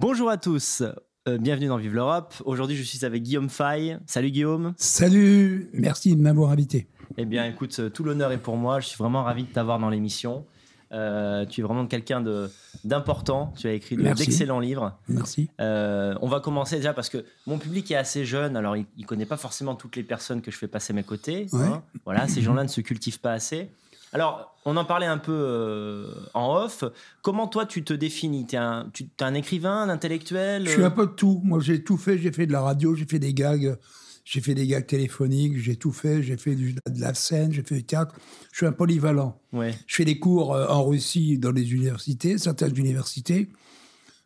Bonjour à tous, euh, bienvenue dans Vive l'Europe. Aujourd'hui, je suis avec Guillaume Fay. Salut Guillaume. Salut, merci de m'avoir invité. Eh bien, écoute, euh, tout l'honneur est pour moi. Je suis vraiment ravi de t'avoir dans l'émission. Euh, tu es vraiment quelqu'un d'important. Tu as écrit d'excellents livres. Merci. on va commencer déjà parce que mon public est assez jeune. Alors, il ne connaît pas forcément toutes les personnes que je fais passer à mes côtés. Hein. Voilà, ces gens-là ne se cultivent pas assez. Alors, on en parlait un peu euh, en off. Comment toi, tu te définis? Tu es, un écrivain, un intellectuel? Je suis un peu de tout. Moi, j'ai tout fait. J'ai fait de la radio, j'ai fait des gags, j'ai fait des gags téléphoniques, j'ai tout fait. J'ai fait de la scène, j'ai fait du théâtre. Je suis un polyvalent. Ouais. Je fais des cours euh, en Russie dans les universités, certaines universités.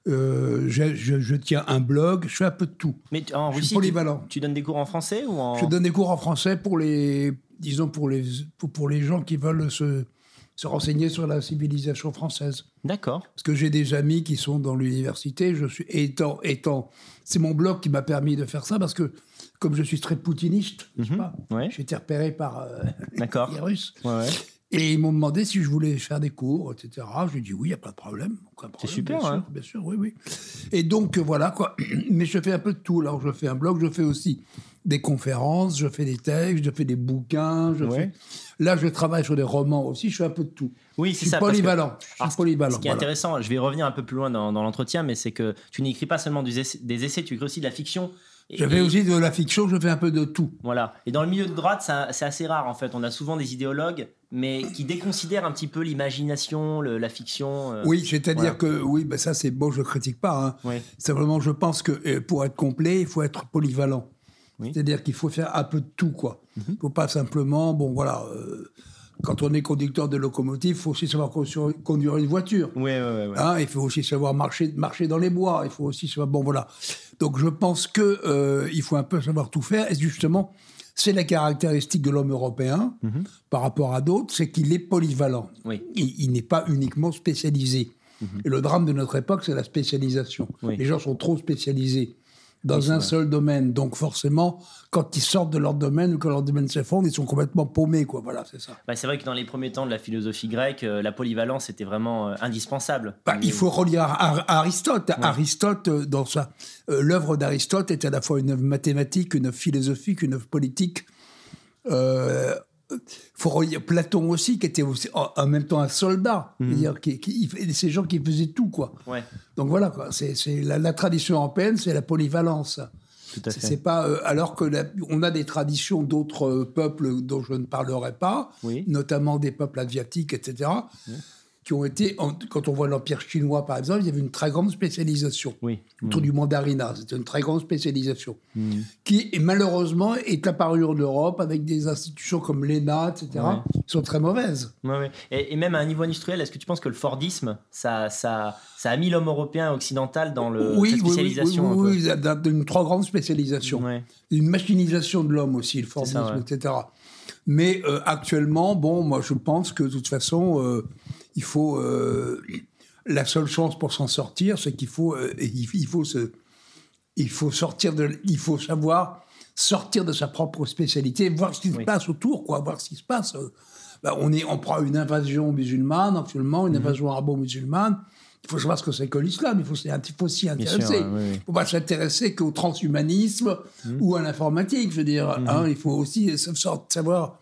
Euh, je, tiens un blog, je fais un peu de tout. Mais en Russie, suis polyvalent. Tu, donnes des cours en français ou en... Je donne des cours en français pour les, disons, pour les, pour, les gens qui veulent se, se renseigner sur la civilisation française. D'accord. Parce que j'ai des amis qui sont dans l'université. Je suis étant, étant, c'est mon blog qui m'a permis de faire ça parce que comme je suis très poutiniste, mhm. j'ai été repéré par euh, les Russes. Et ils m'ont demandé si je voulais faire des cours, etc. Je lui ai dit oui, il n'y a pas de problème. C'est super, bien, hein. sûr, bien sûr, oui, oui. Et donc, voilà, quoi. Mais je fais un peu de tout. Alors, je fais un blog, je fais aussi des conférences, je fais des textes, je fais des bouquins. Je fais... Là, je travaille sur des romans aussi, je fais un peu de tout. Oui, c'est ça. Polyvalent. je suis polyvalent. Ce qui est intéressant, je vais revenir un peu plus loin dans, l'entretien, mais c'est que tu n'écris pas seulement des essais, des essais, tu écris aussi de la fiction. Je fais aussi de la fiction, je fais un peu de tout. Voilà. Et dans le milieu de droite, c'est assez rare en fait. On a souvent des idéologues, mais qui déconsidèrent un petit peu l'imagination, la fiction. Euh, oui, c'est-à-dire que oui, ben ça c'est bon, je critique pas. Hein. Simplement, je pense que euh, pour être complet, il faut être polyvalent. C'est-à-dire qu'il faut faire un peu de tout, quoi. Mhm. Il ne faut pas simplement, bon voilà. Euh, quand on est conducteur de locomotive, il faut aussi savoir conduire une voiture. Oui, oui, oui. Hein, il faut aussi savoir marcher, marcher dans les bois. Il faut aussi savoir. Bon, voilà. Donc, je pense que euh, il faut un peu savoir tout faire. Et justement, c'est la caractéristique de l'homme européen mhm. par rapport à d'autres, c'est qu'il est polyvalent. Oui. Il, n'est pas uniquement spécialisé. Mhm. Et le drame de notre époque, c'est la spécialisation. Les gens sont trop spécialisés dans un seul domaine. Donc forcément, quand ils sortent de leur domaine ou que leur domaine s'effondre, ils sont complètement paumés. Quoi. Voilà, c'est ça. Bah, c'est vrai que dans les premiers temps de la philosophie grecque, euh, la polyvalence était vraiment euh, indispensable. Bah, il faut relire à, Aristote. Aristote, euh, dans sa l'œuvre d'Aristote est à la fois une œuvre mathématique, une œuvre philosophique, une œuvre politique faut relire Platon aussi, qui était en même temps un soldat. Mhm. dire qui, ces gens qui faisaient tout, quoi. Donc voilà, quoi. C'est, la, tradition européenne, c'est la polyvalence. C'est pas euh, alors que on a des traditions d'autres euh, peuples dont je ne parlerai pas, notamment des peuples asiatiques, etc qui ont été, quand on voit l'Empire chinois par exemple, il y avait une très grande spécialisation oui. autour du mandarina. C'était une très grande spécialisation mm. qui, malheureusement, est apparue en Europe avec des institutions comme l'ENA, etc., qui sont très mauvaises. Et, même à un niveau industriel, est-ce que tu penses que le Fordisme, ça, ça, ça a mis l'homme européen occidental dans le, oui, spécialisation Oui, oui, oui, une trop grande spécialisation. Une machinisation de l'homme aussi, le Fordisme, etc. Mais euh, actuellement, bon, moi je pense que de toute façon, euh, il faut. Euh, la seule chance pour s'en sortir, c'est qu'il faut, euh, il, faut se, il faut sortir de, il faut savoir sortir de sa propre spécialité, voir ce qui se passe autour, quoi, voir ce qui se passe. Bah, on est, on prend une invasion musulmane actuellement, une mhm. invasion arabo-musulmane. Il faut savoir ce que c'est que l'islam. Il faut, il faut s'y intéresser. Il ne faut pas s'intéresser qu'au transhumanisme mhm. ou à l'informatique. Je veux dire, mhm. hein, il faut aussi savoir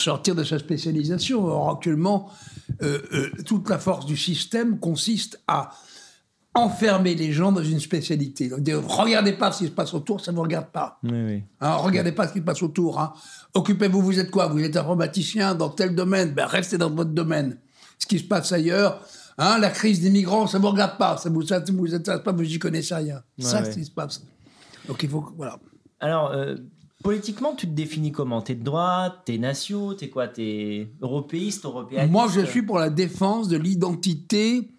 sortir de sa spécialisation. Or, actuellement, euh, euh, toute la force du système consiste à enfermer les gens dans une spécialité. Donc, regardez pas ce qui se passe autour, ça ne vous regarde pas. Oui, hein, regardez pas ce qui se passe autour. Hein. Occupez-vous, vous êtes quoi? Vous êtes informaticien dans tel domaine? Ben, Restez dans votre domaine. Ce qui se passe ailleurs, hein, la crise des migrants, ça ne vous regarde pas. Ça ne vous, ça, vous intéresse pas, vous n'y connaissez rien. ça, c'est ce qui se passe. Donc il faut... Voilà. Alors, euh, Politiquement, tu te définis comment? T'es de droite T'es nation T'es quoi? T'es européiste, européiste Moi, je suis pour la défense de l'identité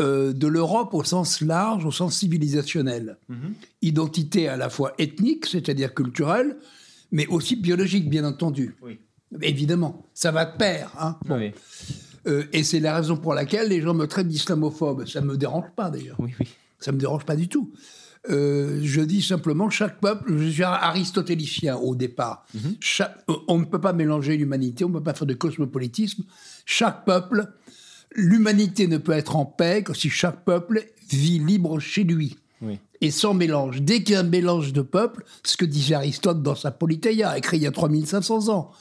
euh, de l'Europe au sens large, au sens civilisationnel. Mhm. Identité à la fois ethnique, c'est-à-dire culturelle, mais aussi biologique, bien entendu. Oui. Évidemment, ça va de pair. Hein oui. Euh, et c'est la raison pour laquelle les gens me traitent d'islamophobe. Ça ne me dérange pas, d'ailleurs. Oui, oui. Ça ne me dérange pas du tout. Euh, je dis simplement, chaque peuple, je suis aristotélicien au départ. Mhm. on ne peut pas mélanger l'humanité, on ne peut pas faire de cosmopolitisme. Chaque peuple, l'humanité ne peut être en paix que si chaque peuple vit libre chez lui. Et sans mélange. Dès qu'il y a un mélange de peuples, ce que disait Aristote dans sa Politeia, écrit il y a 3500 ans,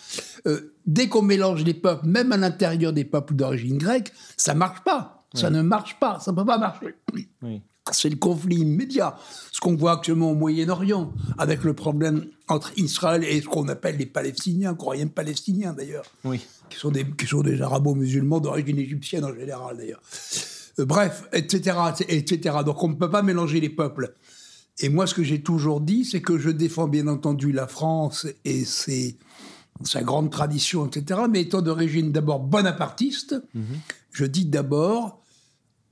euh, dès qu'on mélange les peuples, même à l'intérieur des peuples d'origine grecque, ça marche pas. Ça ne marche pas, ça ne peut pas marcher. C'est le conflit immédiat. Ce qu'on voit actuellement au Moyen-Orient, avec le problème entre Israël et ce qu'on appelle les Palestiniens, croyants palestiniens d'ailleurs, oui. qui, sont des, qui sont des arabo-musulmans d'origine égyptienne en général d'ailleurs. Euh, bref, etc., etc. Donc on ne peut pas mélanger les peuples. Et moi, ce que j'ai toujours dit, c'est que je défends bien entendu la France et ses, sa grande tradition, etc. Mais étant d'origine d'abord bonapartiste, mhm. je dis d'abord,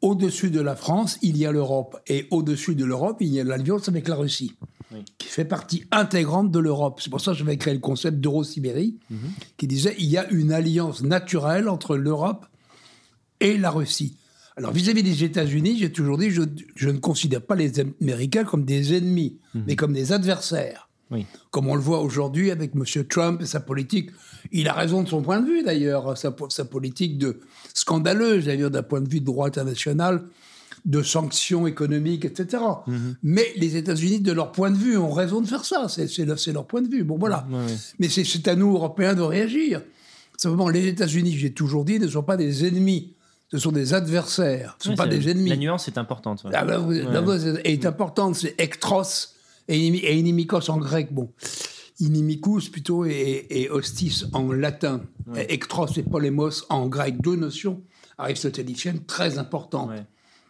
au-dessus de la France, il y a l'Europe. Et au-dessus de l'Europe, il y a l'alliance avec la Russie, qui fait partie intégrante de l'Europe. C'est pour ça que j'avais créé le concept d'Euro-Sibérie, mhm. qui disait il y a une alliance naturelle entre l'Europe et la Russie. Alors vis-à-vis des États-Unis, j'ai toujours dit je, je, ne considère pas les Américains comme des ennemis, mhm. mais comme des adversaires. Comme on le voit aujourd'hui avec M. Trump et sa politique. Il a raison de son point de vue d'ailleurs, sa, sa, politique de scandaleuse d'ailleurs d'un point de vue de droit international, de sanctions économiques, etc. Mhm. Mais les États-Unis, de leur point de vue, ont raison de faire ça. C'est leur, leur, point de vue. Bon voilà. Mais c'est à nous, Européens, de réagir. Simplement, les États-Unis, j'ai toujours dit, ne sont pas des ennemis ce sont des adversaires, ce ne sont pas des ennemis. La nuance est importante. Ah ben, la nuance est importante, c'est ectros et, inimikos en grec. Bon, inimicus plutôt et, hostis en latin. Ectros et polémos en grec, deux notions aristotéliciennes très importantes.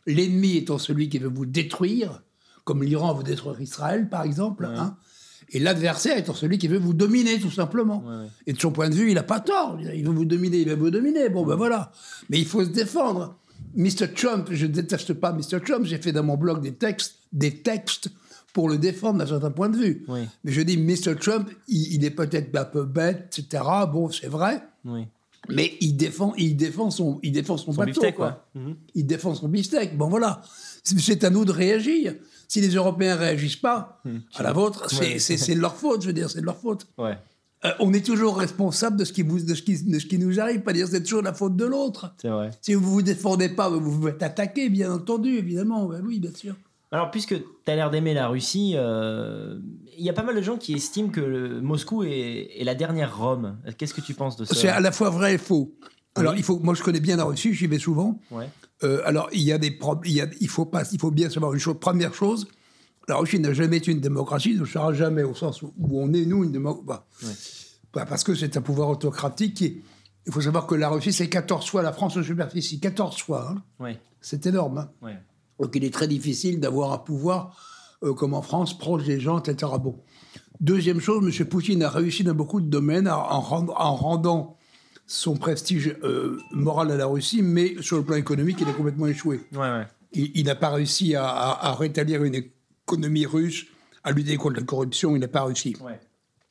L'ennemi étant celui qui veut vous détruire, comme l'Iran veut détruire Israël par exemple. Hein, et l'adversaire étant celui qui veut vous dominer, tout simplement. Et de son point de vue, il n'a pas tort. Il veut vous dominer, il veut vous dominer. Bon, ben voilà. Mais il faut se défendre. Mr. Trump, je ne déteste pas Mr. Trump. J'ai fait dans mon blog des textes, des textes pour le défendre d'un certain point de vue. Mais je dis, Mr. Trump, il, est peut-être un peu bête, etc. Bon, c'est vrai. Mais il défend, il défend son, il défend son, bateau, quoi. Mhm. Il défend son bistec. Bon, voilà. C'est à nous de réagir. Si les Européens réagissent pas hmm. à la vôtre, c'est de leur faute, je veux dire, c'est de leur faute. Ouais. Euh, on est toujours responsable de ce qui, vous, de ce qui, de ce qui nous arrive, pas dire c'est toujours la faute de l'autre. Si vous vous défendez pas, vous vous faites attaquer, bien entendu, évidemment. Ben oui, bien sûr. Alors, puisque tu as l'air d'aimer la Russie, euh, il y a pas mal de gens qui estiment que Moscou est, est, la dernière Rome. Qu'est-ce que tu penses de ça C'est à la fois vrai et faux. Alors, il faut, moi, je connais bien la Russie, j'y vais souvent. Ouais. Euh, alors, il y a des problèmes. Il, faut pas, il faut bien savoir une chose. Première chose, la Russie n'a jamais été une démocratie, ne sera jamais au sens où, on est, nous, une démocratie. Bah, bah, parce que c'est un pouvoir autocratique. il faut savoir que la Russie, c'est 14 fois la France en superficie. 14 fois. Hein. C'est énorme. Hein. Donc, il est très difficile d'avoir un pouvoir euh, comme en France, proche des gens, etc. Bon. Deuxième chose, M. Poutine a réussi dans beaucoup de domaines en, en rendant son prestige euh, moral à la Russie, mais sur le plan économique, il a complètement échoué. Il, n'a pas réussi à, rétablir une économie russe, à lutter contre la corruption, il n'a pas réussi.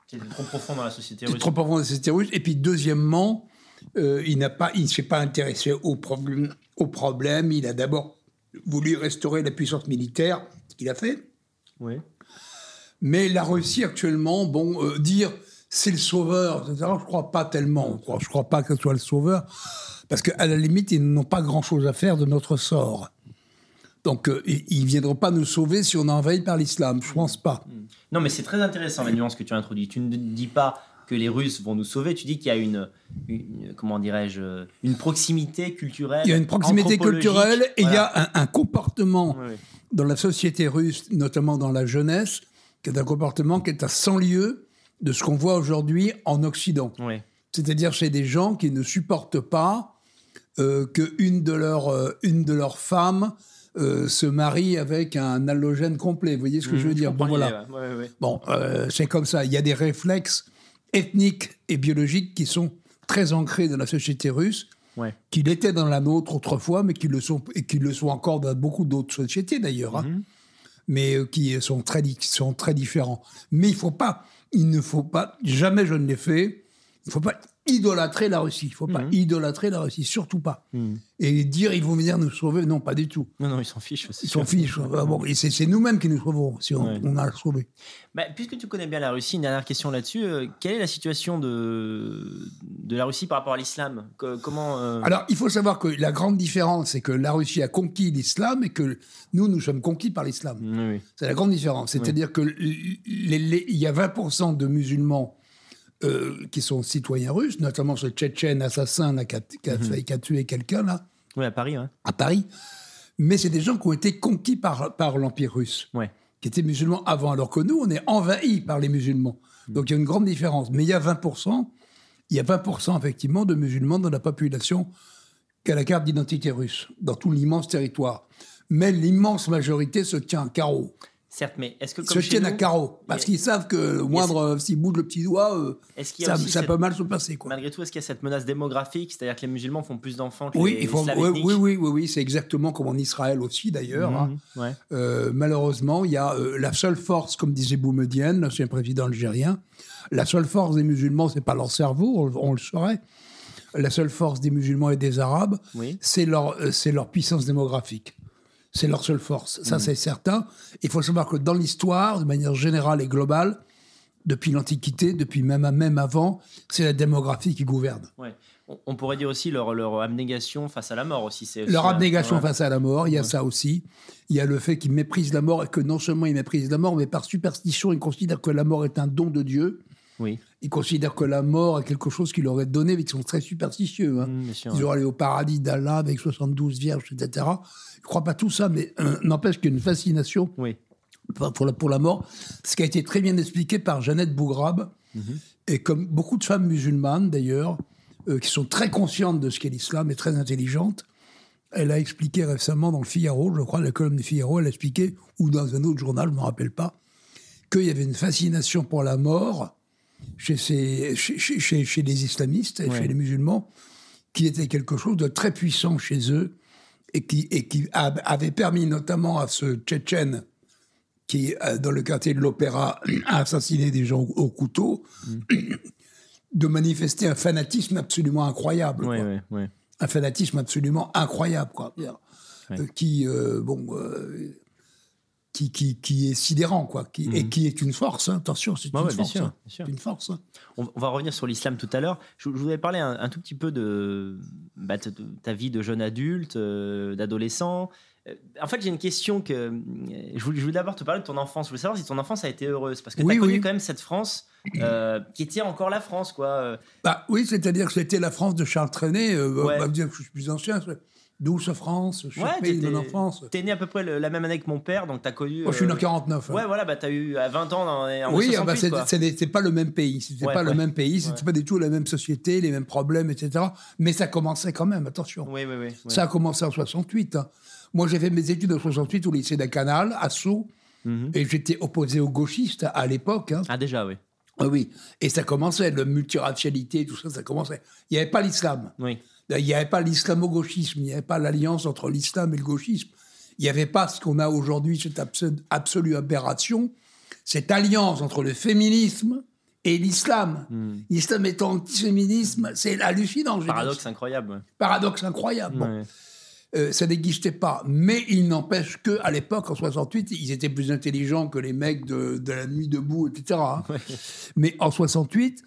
C'est trop profond dans la société russe. trop profond dans la société russe. Et puis, deuxièmement, euh, il n'a pas, il ne s'est pas intéressé au problème. Au problème. Il a d'abord voulu restaurer la puissance militaire, ce qu'il a fait. Oui. Mais la Russie actuellement, bon, euh, dire c'est le sauveur, etc. Je crois pas tellement. Je crois, crois pas que ce soit le sauveur, parce qu'à la limite, ils n'ont pas grand-chose à faire de notre sort. Donc, euh, ils ne viendront pas nous sauver si on est envahi par l'islam. Je pense pas. Non, mais c'est très intéressant la nuance que tu as introduite. Tu ne dis pas que les Russes vont nous sauver. Tu dis qu'il y a une, comment dirais-je, une proximité culturelle. Il y a une proximité culturelle et il y a un, comportement dans la société russe, notamment dans la jeunesse, qui est un comportement qui est à 100 lieues de ce qu'on voit aujourd'hui en Occident. C'est-à-dire chez des gens qui ne supportent pas euh, qu'une de, leurs, euh, une de leurs femmes euh, se marie avec un halogène complet. Vous voyez ce que je veux mmh, dire? Bon, voilà. bon c'est comme ça. Il y a des réflexes ethniques et biologiques qui sont très ancrés dans la société russe, qui l'étaient dans la nôtre autrefois, mais qui le sont, et qui le sont encore dans beaucoup d'autres sociétés d'ailleurs, hein. mmh. mais qui sont très, qui sont très différents. Mais il ne faut pas il ne faut pas, jamais je ne l'ai fait, il ne faut pas idolâtrer la Russie. Il ne faut pas mhm. idolâtrer la Russie, surtout pas. Mhm. Et dire ils vont venir nous sauver, non, pas du tout. Non, non, ils s'en fichent. Ils s'en fichent. bon, et c'est nous-mêmes qui nous sauverons si on, a le sauver. Bah, puisque tu connais bien la Russie, une dernière question là-dessus. Euh, quelle est la situation de, de la Russie par rapport à l'islam? Comment euh, Alors, il faut savoir que la grande différence, c'est que la Russie a conquis l'islam et que nous, nous sommes conquis par l'islam. C'est la grande différence. C'est-à-dire que il y a 20% de musulmans euh, qui sont citoyens russes, notamment ce Tchétchène assassin qui, a, mhm. tué quelqu'un là. Oui, à Paris. À Paris. Mais c'est des gens qui ont été conquis par, par l'Empire russe, qui étaient musulmans avant, alors que nous, on est envahis par les musulmans. Mhm. Donc il y a une grande différence. Mais il y a 20%, il y a 20% effectivement de musulmans dans la population qui a la carte d'identité russe, dans tout l'immense territoire. Mais l'immense majorité se tient à carreau. Certes, mais est-ce que comme se tiennent à carreau parce qu'ils savent que le moindre s'ils bougent le petit doigt, euh, ça, ça peut mal se passer. Quoi. Malgré tout, est-ce qu'il y a cette menace démographique, c'est-à-dire que les musulmans font plus d'enfants que oui, les, oui, oui, oui, oui, oui, c'est exactement comme en Israël aussi d'ailleurs. Hein. Mhm, euh, malheureusement, il y a euh, la seule force, comme disait Boumedienne, l'ancien président algérien, la seule force des musulmans, c'est pas leur cerveau, on, le saurait. La seule force des musulmans et des arabes, c'est leur, c'est leur puissance démographique. C'est leur seule force. Ça, mm. c'est certain. Il faut savoir que dans l'histoire, de manière générale et globale, depuis l'Antiquité, depuis même, même avant, c'est la démographie qui gouverne. Ouais. On pourrait dire aussi leur, leur abnégation face à la mort aussi. leur abnégation face à la mort, il y a ça aussi. Il y a le fait qu'ils méprisent la mort et que non seulement ils méprisent la mort, mais par superstition, ils considèrent que la mort est un don de Dieu. Oui. Ils considèrent que la mort est quelque chose qu'il aurait donné, mais ils sont très superstitieux. Hein. Mm, ils auraient allé au paradis d'Allah avec 72 vierges, etc. Je ne crois pas tout ça, mais euh, n'empêche qu'il y a une fascination oui. pour, la, pour la mort. Ce qui a été très bien expliqué par Jeannette Bougrabe, mm-hmm. et comme beaucoup de femmes musulmanes d'ailleurs, euh, qui sont très conscientes de ce qu'est l'islam et très intelligentes. Elle a expliqué récemment dans le Figaro, je crois, la colonne du Figaro, elle a expliqué, ou dans un autre journal, je ne me rappelle pas, qu'il y avait une fascination pour la mort chez, chez, chez, les islamistes et chez les musulmans, qui était quelque chose de très puissant chez eux et qui, et qui avait permis notamment à ce Tchétchène qui, euh, dans le quartier de l'Opéra, a assassiné des gens au, couteau, mm. de manifester un fanatisme absolument incroyable. un fanatisme absolument incroyable, quoi. Euh, qui, euh, bon, qui, qui, qui, est sidérant, quoi, qui, et mhm. qui est une force. Hein, attention, c'est une, force, hein. une, force. On, va revenir sur l'islam tout à l'heure. Je, voulais parler un, tout petit peu de, bah, ta vie de jeune adulte, euh, d'adolescent. Euh, en fait, j'ai une question que euh, je voulais, d'abord te parler de ton enfance. Je voulais savoir si ton enfance a été heureuse, parce que tu as connu quand même cette France qui était encore la France, quoi. Bah oui, c'est-à-dire que c'était la France de Charles Trenet. On va dire que je suis plus ancien douce France, je ouais, pays de mon enfance. T'es né à peu près la même année que mon père, donc t'as connu. Moi, je suis né en 49. Euh, ouais, voilà, bah t'as eu à 20 ans en Oui, ah bah, c'est pas le même pays. C'était pas le même pays, c'était pas du tout la même société, les mêmes problèmes, etc. Mais ça commençait quand même, attention. Oui, oui, oui. Ça a commencé en 68. Hein. Moi, j'ai fait mes études en 68 au lycée d'un Canal, à Sceaux, mhm. et j'étais opposé aux gauchistes à l'époque. Hein. Ah, déjà, oui. Ah oui, et ça commençait, le multiracialité, tout ça, ça commençait. Il n'y avait pas l'islam. Oui. Il n'y avait pas l'islamo-gauchisme, il n'y avait pas l'alliance entre l'islam et le gauchisme. Il n'y avait pas ce qu'on a aujourd'hui, cette absolue aberration, cette alliance entre le féminisme et l'islam. Hmm. L'islam étant antiséminisme, c'est hallucinant. Paradoxe incroyable. Paradoxe incroyable. Euh, ça n'existait pas. Mais il n'empêche qu'à l'époque, en 68, ils étaient plus intelligents que les mecs de, la nuit debout, etc. Hein. Mais en 68,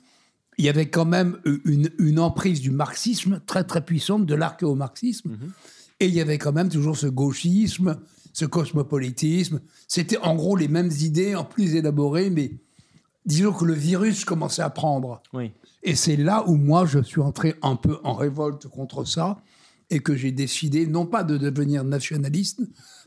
il y avait quand même une, emprise du marxisme très très puissante, de l'archéomarxisme, marxisme et il y avait quand même toujours ce gauchisme, ce cosmopolitisme. C'était en gros les mêmes idées, en plus élaborées, mais disons que le virus commençait à prendre. Oui. Et c'est là où moi je suis entré un peu en révolte contre ça et que j'ai décidé non pas de devenir nationaliste,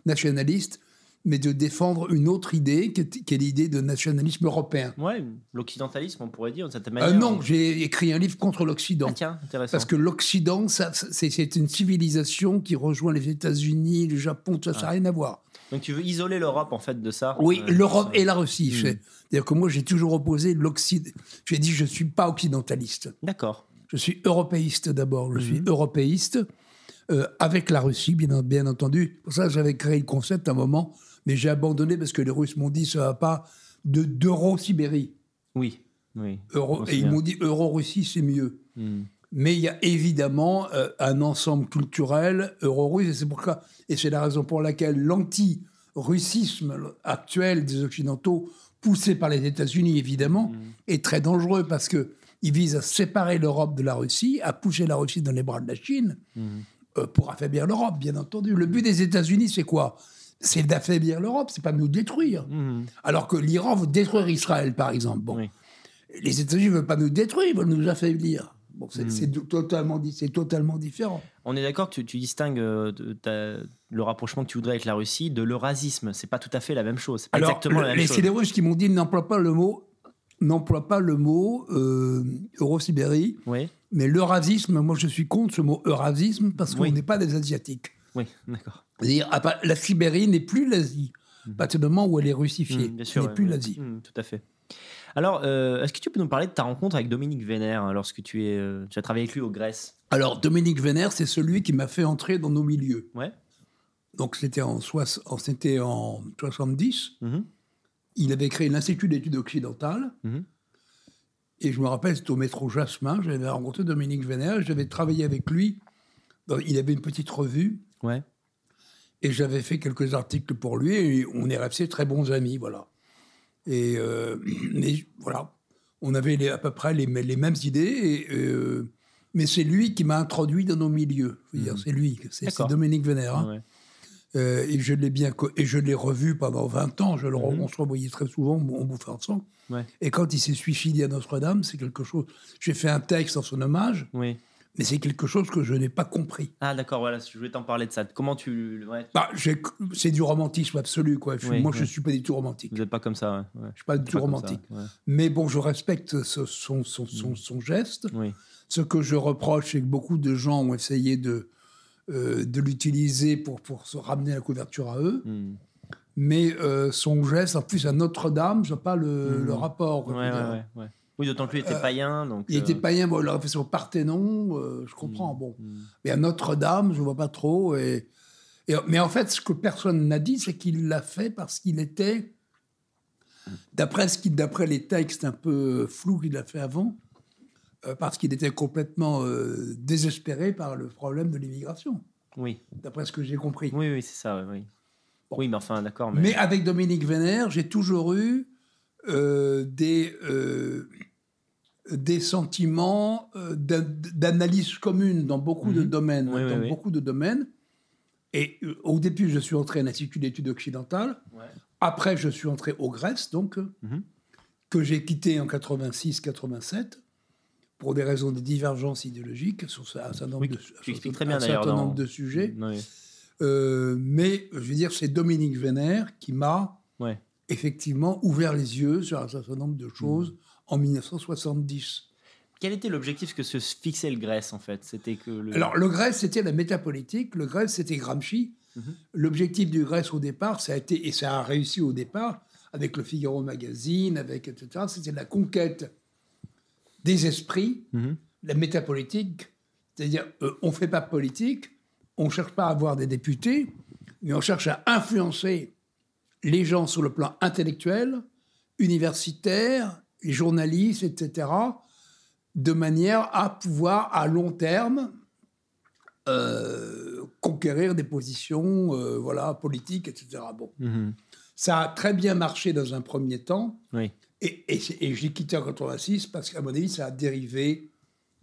nationaliste, mais de défendre une autre idée, qui est, l'idée de nationalisme européen. Ouais, l'occidentalisme, on pourrait dire, de cette euh, manière. non, j'ai écrit un livre contre l'Occident. Ah, tiens, intéressant. Parce que l'Occident, c'est une civilisation qui rejoint les États-Unis, le Japon, ça n'a ah. rien à voir. Donc tu veux isoler l'Europe, en fait, de ça? Oui, euh, l'Europe et la Russie. Hmm. C'est-à-dire que moi, j'ai toujours opposé l'Occident. J'ai dit, je ne suis pas occidentaliste. D'accord. Je suis européiste d'abord. Je suis hmm. européiste. Euh, avec la Russie, bien, bien entendu. Pour ça, j'avais créé le concept à un moment mais j'ai abandonné parce que les Russes m'ont dit ça va pas de d'Euro-Sibérie. Oui. Oui, et ils m'ont dit Euro-Russie, c'est mieux. Hmm. Mais il y a évidemment euh, un ensemble culturel euro-russe, et c'est pourquoi, et c'est la raison pour laquelle l'anti-russisme actuel des Occidentaux, poussé par les États-Unis évidemment, hmm. est très dangereux parce que il vise à séparer l'Europe de la Russie, à pousser la Russie dans les bras de la Chine hmm. euh, pour affaiblir l'Europe, bien entendu. Le but des États-Unis, c'est quoi? C'est d'affaiblir l'Europe, c'est pas de nous détruire. Alors que l'Iran veut détruire Israël, par exemple. Bon les États-Unis ne veulent pas nous détruire, ils veulent nous affaiblir. Bon, c'est hmm. totalement, totalement différent. On est d'accord que tu, distingues euh, le rapprochement que tu voudrais avec la Russie de l'eurasisme. C'est pas tout à fait la même chose. Pas exactement la même chose. C'est les Russes qui m'ont dit n'emploie pas le mot n'emploie pas le mot euh, Eurosibérie. Oui. Mais l'eurasisme, moi je suis contre ce mot eurasisme parce qu'on n'est pas des Asiatiques. Oui, d'accord. C'est-à-dire, la Sibérie n'est plus l'Asie. À partir du moment où elle est russifiée, mmh, n'est plus l'Asie. Mmh, tout à fait. Alors, euh, est-ce que tu peux nous parler de ta rencontre avec Dominique Vénère hein, lorsque tu, es, euh, tu as travaillé avec lui au Grèce Alors, Dominique Vénère, c'est celui qui m'a fait entrer dans nos milieux. Ouais. Donc, c'était en, en 70. Mm-hmm. Il avait créé l'Institut d'études occidentales. Et je me rappelle, c'était au métro Jasmin. J'avais rencontré Dominique Vénère. J'avais travaillé avec lui. Il avait une petite revue. Ouais. Et j'avais fait quelques articles pour lui. Et on est restés très bons amis, voilà. Et euh, mais voilà, on avait à peu près les, les mêmes idées. Et, euh, mais c'est lui qui m'a introduit dans nos milieux. Mmh. C'est lui, c'est Dominique Vénère. Hein. Euh, et je l'ai bien et je l'ai revu pendant 20 ans. Je le, mmh. On se revoyait très souvent, on bouffait ensemble. Et quand il s'est suicidé à Notre-Dame, c'est quelque chose. J'ai fait un texte en son hommage. Oui mais c'est quelque chose que je n'ai pas compris. Ah d'accord, voilà, je voulais t'en parler de ça. Comment tu... Bah, c'est du romantisme absolu, quoi. moi, je ne suis pas du tout romantique. Vous n'êtes pas comme ça, Je ne suis pas du tout romantique. mais bon, je respecte son, son, son, mm. son, geste. Ce que je reproche, c'est que beaucoup de gens ont essayé de, euh, de l'utiliser pour, pour se ramener la couverture à eux. Mm. Mais euh, son geste, en plus à Notre-Dame, je n'ai pas le, mm. le rapport. Ouais, ouais, ouais. Oui, d'autant que lui était euh, païen. Donc, il était euh, païen, bon, il aurait fait sur Parthénon, euh, je comprends. Mm, bon. Mm. Mais à Notre-Dame, je ne vois pas trop. Et, mais en fait, ce que personne n'a dit, c'est qu'il l'a fait parce qu'il était, d'après, ce d'après les textes un peu flous qu'il a fait avant, parce qu'il était complètement désespéré par le problème de l'immigration. Oui. D'après ce que j'ai compris. Oui, oui, c'est ça, oui. Oui, mais enfin, d'accord. Mais... mais... avec Dominique Vénère, j'ai toujours eu des, des sentiments euh, d'analyse commune dans beaucoup de mhm. domaines. dans beaucoup de domaines. Et euh, au début, je suis entré à l'Institut d'études occidentales. Après, je suis entré au Grèce, donc, mhm. que j'ai quitté en 86-87 pour des raisons de divergence idéologique sur un certain nombre, de, très bien, certain nombre de sujets. Euh, mais je veux dire, c'est Dominique Vénère qui m'a effectivement ouvert les yeux sur un certain nombre de choses. Mhm en 1970. Quel était l'objectif que se fixait le Grèce en fait? C'était que le... Alors le Grèce c'était la métapolitique, le Grèce c'était Gramsci. Mhm. L'objectif du Grèce au départ, ça a été et ça a réussi au départ avec le Figaro Magazine, avec etc. C'était la conquête des esprits, mhm. la métapolitique, c'est-à-dire euh, on fait pas politique, on cherche pas à avoir des députés, mais on cherche à influencer les gens sur le plan intellectuel, universitaire, les journalistes, etc., de manière à pouvoir, à long terme, euh, conquérir des positions euh, voilà, politiques, etc. Bon. Mhm. Ça a très bien marché dans un premier temps. Oui. Et, et, et j'ai quitté en 86 parce qu'à mon avis, ça a dérivé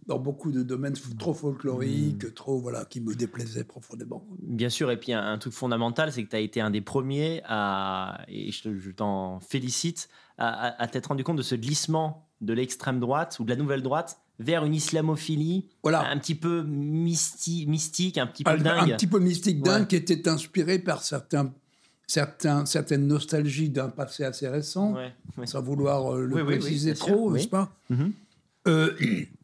dans beaucoup de domaines trop folkloriques, mmh. trop voilà, qui me déplaisaient profondément. Bien sûr, et puis un, truc fondamental, c'est que tu as été un des premiers à, et je, t'en félicite, à, t'être rendu compte de ce glissement de l'extrême droite ou de la nouvelle droite vers une islamophilie voilà. un petit peu mystique, un petit peu dingue. Un petit peu mystique dingue qui était inspiré par certains, certains, certaines nostalgies d'un passé assez récent, sans vouloir euh, le préciser trop, n'est-ce pas? Mmh. euh,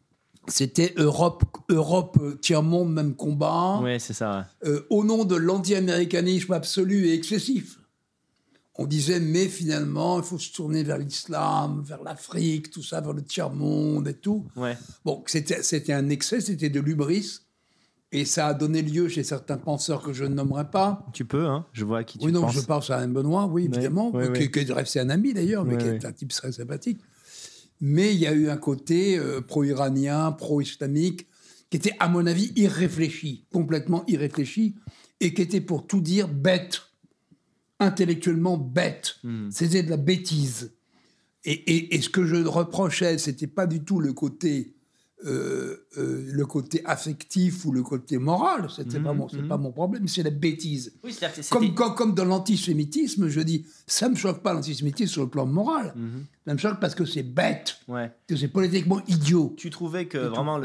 c'était Europe, Europe euh, tiers-monde, même combat. Oui, c'est ça. Euh, au nom de l'anti-américanisme absolu et excessif. On disait, mais finalement, il faut se tourner vers l'islam, vers l'Afrique, tout ça, vers le tiers-monde et tout. Ouais. Bon, c'était un excès, c'était de l'ubris. Et ça a donné lieu chez certains penseurs que je ne nommerai pas. Tu peux, hein je vois à qui tu oui, non, je pense à Alain Benoît, oui, évidemment, qui, est resté un ami d'ailleurs, mais qui est un type très sympathique mais il y a eu un côté euh, pro-iranien, pro-islamique, qui était, à mon avis, irréfléchi, complètement irréfléchi, et qui était, pour tout dire, bête, intellectuellement bête. Hmm. C'était de la bêtise. Et, et, ce que je reprochais, c'était pas du tout le côté euh, euh, le côté affectif ou le côté moral, c'est mmh, pas, mon, mmh. pas mon problème, c'est la bêtise. comme, comme, comme, dans l'antisémitisme, je dis, ça me choque pas l'antisémitisme sur le plan moral, mmh. Ça me choque parce que c'est bête, que c'est politiquement idiot. Tu trouvais que vraiment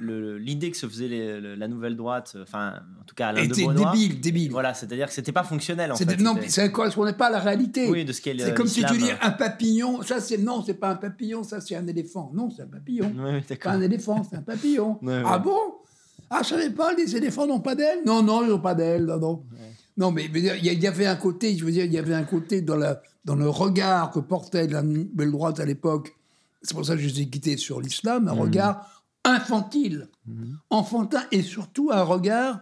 l'idée que se faisait la nouvelle droite, enfin en tout cas Alain était débile, débile. Voilà, c'est-à-dire que c'était pas fonctionnel en fait. Non, ça ne correspondait pas à la réalité. Oui, de ce qu'est C'est comme si tu dis un papillon, ça c'est non, c'est pas un papillon, ça c'est un éléphant. Non, c'est un papillon. Oui, pas un éléphant, c'est un papillon. ah bon? Ah, je savais pas, les éléphants n'ont pas d'ailes? Non, non, ils n'ont pas d'ailes, non, non. Non, mais il y, avait un côté, je veux dire, il y avait un côté dans, la, dans le regard que portait la nouvelle droite à l'époque. C'est pour ça que je les ai quittés sur l'islam, un mmh. regard infantile, mmh. enfantin, et surtout un regard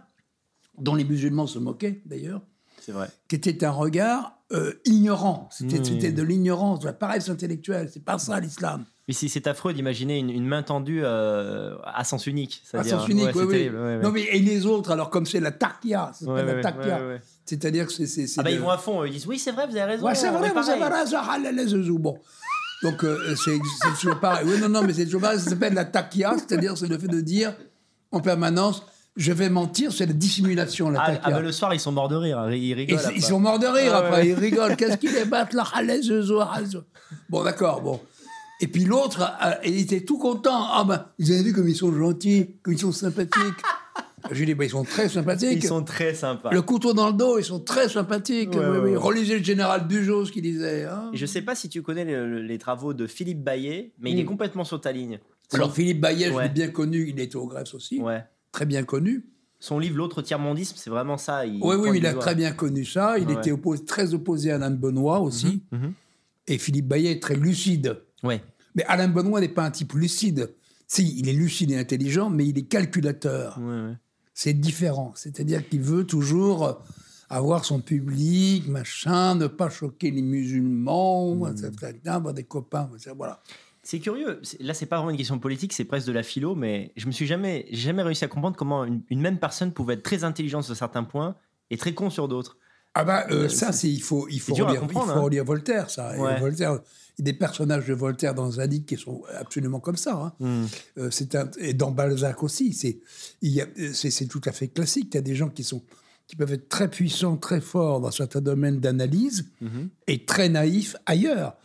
dont les musulmans se moquaient d'ailleurs. C'est vrai. Qui était un regard euh, ignorant. C'était mmh. de l'ignorance, de la paresse intellectuelle. C'est pas ça l'islam. C'est affreux d'imaginer une, main tendue euh, à sens unique. À sens unique, oui, oui. Non, mais et les autres, alors comme c'est la takia, c'est la takia. C'est-à-dire que c'est. Ah, bah ils vont à fond, ils disent oui, c'est vrai, vous avez raison. Ouais, c'est vrai, vous avez raison. Bon. Donc, euh, c'est toujours pareil. Oui, non, non, mais c'est toujours pareil. Ça s'appelle la takia, c'est-à-dire c'est le fait de dire en permanence je vais mentir, c'est la dissimulation. La ah, ah bah, le soir, ils sont morts de rire. Ils rigolent. Ils, sont morts de rire ah, après. Ils rigolent. Qu'est-ce qu'ils les battent là Bon, d'accord. Bon. Et puis l'autre, euh, il était tout content. Ah ben, vous avez vu comme ils sont gentils, comme ils sont sympathiques. Je lui dis, ben, ils sont très sympathiques. Ils sont très sympas. Le couteau dans le dos, ils sont très sympathiques. Relisez le général Bugeaud, ce qu'il disait. Hein. Je ne sais pas si tu connais les travaux de Philippe Baillet, mais il est hmm. complètement sur ta ligne. Alors Philippe Baillet, je l'ai bien connu, il était au Grèce aussi. Ouais. Très bien connu. Son livre L'autre tiers-mondisme, c'est vraiment ça. oui, oui, il a très bien connu ça. Il était très opposé à Alain Benoît aussi. Mhm, mhm. Et Philippe Baillet est très lucide. Ouais. Mais Alain Benoît n'est pas un type lucide. Si, il est lucide et intelligent, mais il est calculateur. C'est différent. C'est-à-dire qu'il veut toujours avoir son public, machin, ne pas choquer les musulmans, mmh. avoir des copains, voilà. C'est curieux. Là, c'est pas vraiment une question politique, c'est presque de la philo, mais je me suis jamais, jamais réussi à comprendre comment une, même personne pouvait être très intelligente sur certains points et très con sur d'autres. Ah bah euh, euh, ça, c'est il faut il faut relire, il faut hein. Voltaire, ça. Voltaire, des personnages de Voltaire dans Zadig qui sont absolument comme ça. Hein. Hmm. Euh, c'est et dans Balzac aussi, c'est c'est tout à fait classique. Il y a des gens qui sont qui peuvent être très puissants, très forts dans certains domaines d'analyse mhm. et très naïfs ailleurs.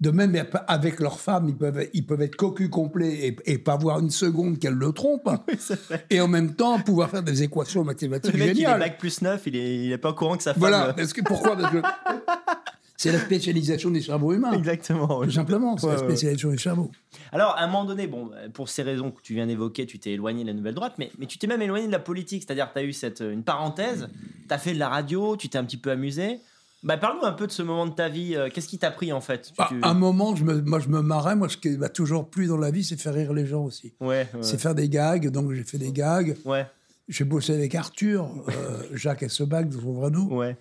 De même, avec leurs femmes, ils peuvent, ils peuvent être cocus complets et, pas voir une seconde qu'elles le trompent. et en même temps, pouvoir faire des équations mathématiques le mec, géniales. Il est bac plus 9, il est, il est pas au courant que sa femme... Voilà, parce que, pourquoi? Parce que C'est la spécialisation des cerveaux humains. Exactement. Tout simplement, c'est la spécialisation des cerveaux. Alors, à un moment donné, bon, pour ces raisons que tu viens d'évoquer, tu t'es éloigné de la nouvelle droite, mais, mais tu t'es même éloigné de la politique. C'est-à-dire, tu as eu cette, une parenthèse, tu as fait de la radio, tu t'es un petit peu amusé. Bah, Parle-nous un peu de ce moment de ta vie. Euh, qu'est-ce qui t'a pris en fait? Bah, Un moment, je me, moi je me marrais. Moi, ce qui m'a toujours plu dans la vie, c'est faire rire les gens aussi. Ouais, C'est faire des gags. Donc j'ai fait des gags. Ouais. J'ai bossé avec Arthur, euh, Jacques Essebach de son vrai nom. Ouais.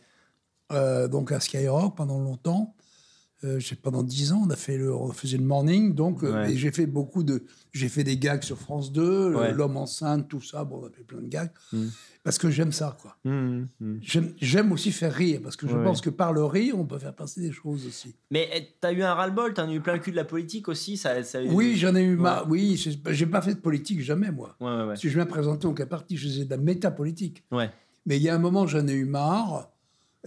Euh, donc à Skyrock pendant longtemps. Euh, pendant dix ans, on a fait le, on faisait le morning, donc euh, j'ai fait beaucoup de, j'ai fait des gags sur France 2, l'homme enceinte, tout ça. Bon, on a fait plein de gags mm. parce que j'aime ça, quoi. Mm, mm. J'aime aussi faire rire parce que je pense que par le rire, on peut faire passer des choses aussi. Mais eh, tu as eu un ras-le-bol, tu as eu plein le cul de la politique aussi, ça. Oui, j'en ai eu marre. Oui, j'ai pas fait de politique jamais moi. Si je viens présenter au cas parti, je faisais de la métapolitique. Ouais. Mais il y a un moment, j'en ai eu marre.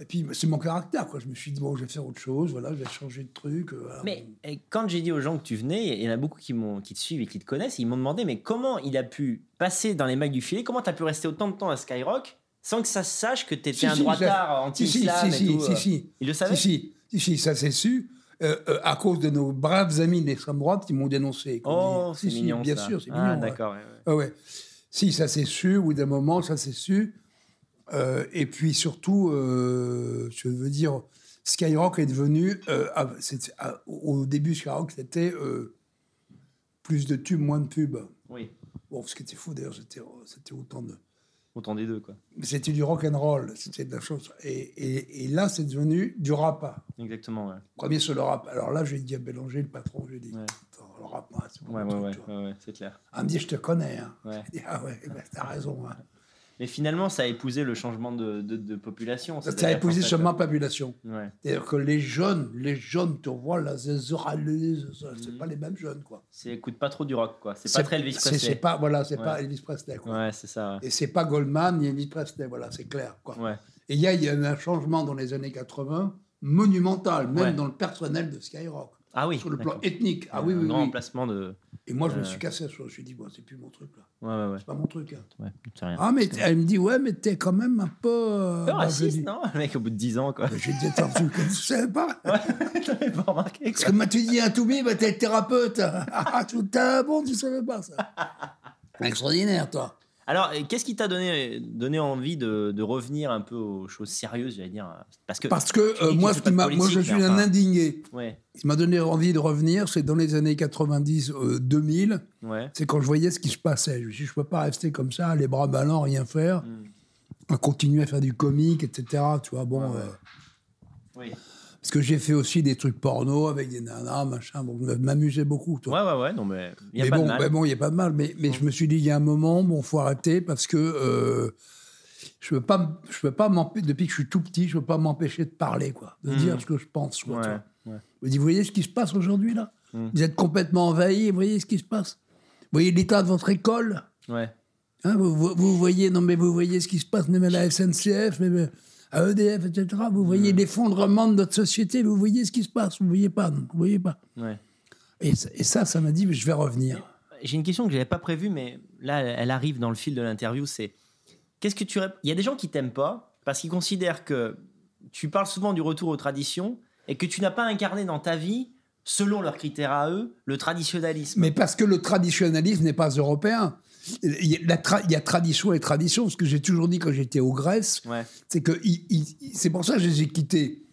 Et puis, c'est mon caractère, quoi. Je me suis dit, bon, je vais faire autre chose, voilà, je vais changer de truc. Euh, mais quand j'ai dit aux gens que tu venais, il y en a beaucoup qui, qui te suivent et qui te connaissent, ils m'ont demandé, mais comment il a pu passer dans les mailles du filet? Comment tu as pu rester autant de temps à Skyrock sans que ça se sache que tu étais un droitard anti-islam si, et tout si, si, euh? Il le savait Si, si, si, ça c'est su. Euh, à cause de nos braves amis d'extrême droite qui m'ont dénoncé. Oh, c'est mignon. Bien sûr, c'est ah, mignon. d'accord. Ouais. ouais. Si, ça c'est su, ou d'un moment, ça c'est su. Euh, et puis surtout, euh, je veux dire, Skyrock est devenu. Euh, au début, Skyrock, c'était plus de tubes, moins de pubs. Oui. Bon, ce qui était fou d'ailleurs, c'était, autant de. Autant des deux, quoi. C'était du rock and roll, c'était de la chose. Et, et, là, c'est devenu du rap. Exactement, ouais. Premier sur le rap. Alors là, j'ai dit à Bélanger, le patron, j'ai dit. le rap, moi, c'est ouais, ouais, ouais, c'est clair. Elle me dit, je te connais. Hein. Ouais. Ah ouais, ben, t'as raison. Hein. Mais finalement, ça a épousé le changement de, de, population. Ça a épousé le changement de population. C'est-à-dire que les jeunes, les jeunes, tu vois, là, c'est mm. pas les mêmes jeunes, quoi. C'est écoute pas trop du rock, quoi. C'est pas très Elvis Presley. C'est pas, voilà, c'est pas Elvis Presley, quoi. Ouais, c'est ça. Et c'est pas Goldman ni Elvis Presley, voilà, c'est clair, quoi. Et il y a, y a un changement dans les années 80 monumental, même dans le personnel de Skyrock. Ah oui. Sur le plan ethnique. Ah oui, oui. Un grand emplacement de. Et moi, je me suis cassé. Je me suis dit, bon, c'est plus mon truc, là. Ouais, ouais, ouais. C'est pas mon truc. Hein. Ouais, rien. Ah, mais elle me dit, ouais, mais t'es quand même un peu. Euh, peu raciste, non? Le mec, au bout de 10 ans, quoi. J'ai dit, attends, tu, ne savais pas Ouais, t'avais pas remarqué. Quoi. Parce que moi, tu dis, un Toubi, bah, t'es thérapeute. Ah, tout bon, tu savais pas ça. Extraordinaire, toi. Alors, qu'est-ce qui t'a donné, donné envie de, de, revenir un peu aux choses sérieuses, j'allais dire Parce que, Parce que euh, moi, ce qui moi, je suis un indigné. Ouais. Ce qui m'a donné envie de revenir, c'est dans les années 90-2000. Euh, ouais. C'est quand je voyais ce qui se passait. Je me suis dit, je ne peux pas rester comme ça, les bras ballants, rien faire, hmm. à continuer à faire du comique, etc. Tu vois, bon. Euh, oui. Parce que j'ai fait aussi des trucs porno avec des nanas, machin. Bon, je m'amusais beaucoup. Toi. Ouais, ouais, ouais. Non, mais il n'y a pas bon, de mal. bon, il n'y a pas de mal. Mais, mais je me suis dit, il y a un moment, bon, faut arrêter parce que euh, je ne peux pas, je peux pas m'empêcher, depuis que je suis tout petit, je ne peux pas m'empêcher de parler, quoi. De hmm. dire ce que je pense, quoi. Ouais, Vous voyez ce qui se passe aujourd'hui, là? Hmm. Vous êtes complètement envahi, vous voyez ce qui se passe? Vous voyez l'état de votre école? Ouais. Hein, vous, vous, voyez, non, mais vous voyez ce qui se passe, même à la SNCF, mais à EDF, etc. Vous voyez l'effondrement de notre société, vous voyez ce qui se passe, vous ne voyez pas, non, vous voyez pas. Et, ça, ça m'a dit, je vais revenir. J'ai une question que je n'avais pas prévue, mais là, elle arrive dans le fil de l'interview, c'est qu'est-ce que tu... Il y a des gens qui t'aiment pas parce qu'ils considèrent que tu parles souvent du retour aux traditions et que tu n'as pas incarné dans ta vie selon leurs critères à eux, le traditionnalisme. Mais parce que le traditionnalisme n'est pas européen. Il y, a tradition et tradition. Ce que j'ai toujours dit quand j'étais au Grèce, c'est que c'est pour ça que je les ai quittés.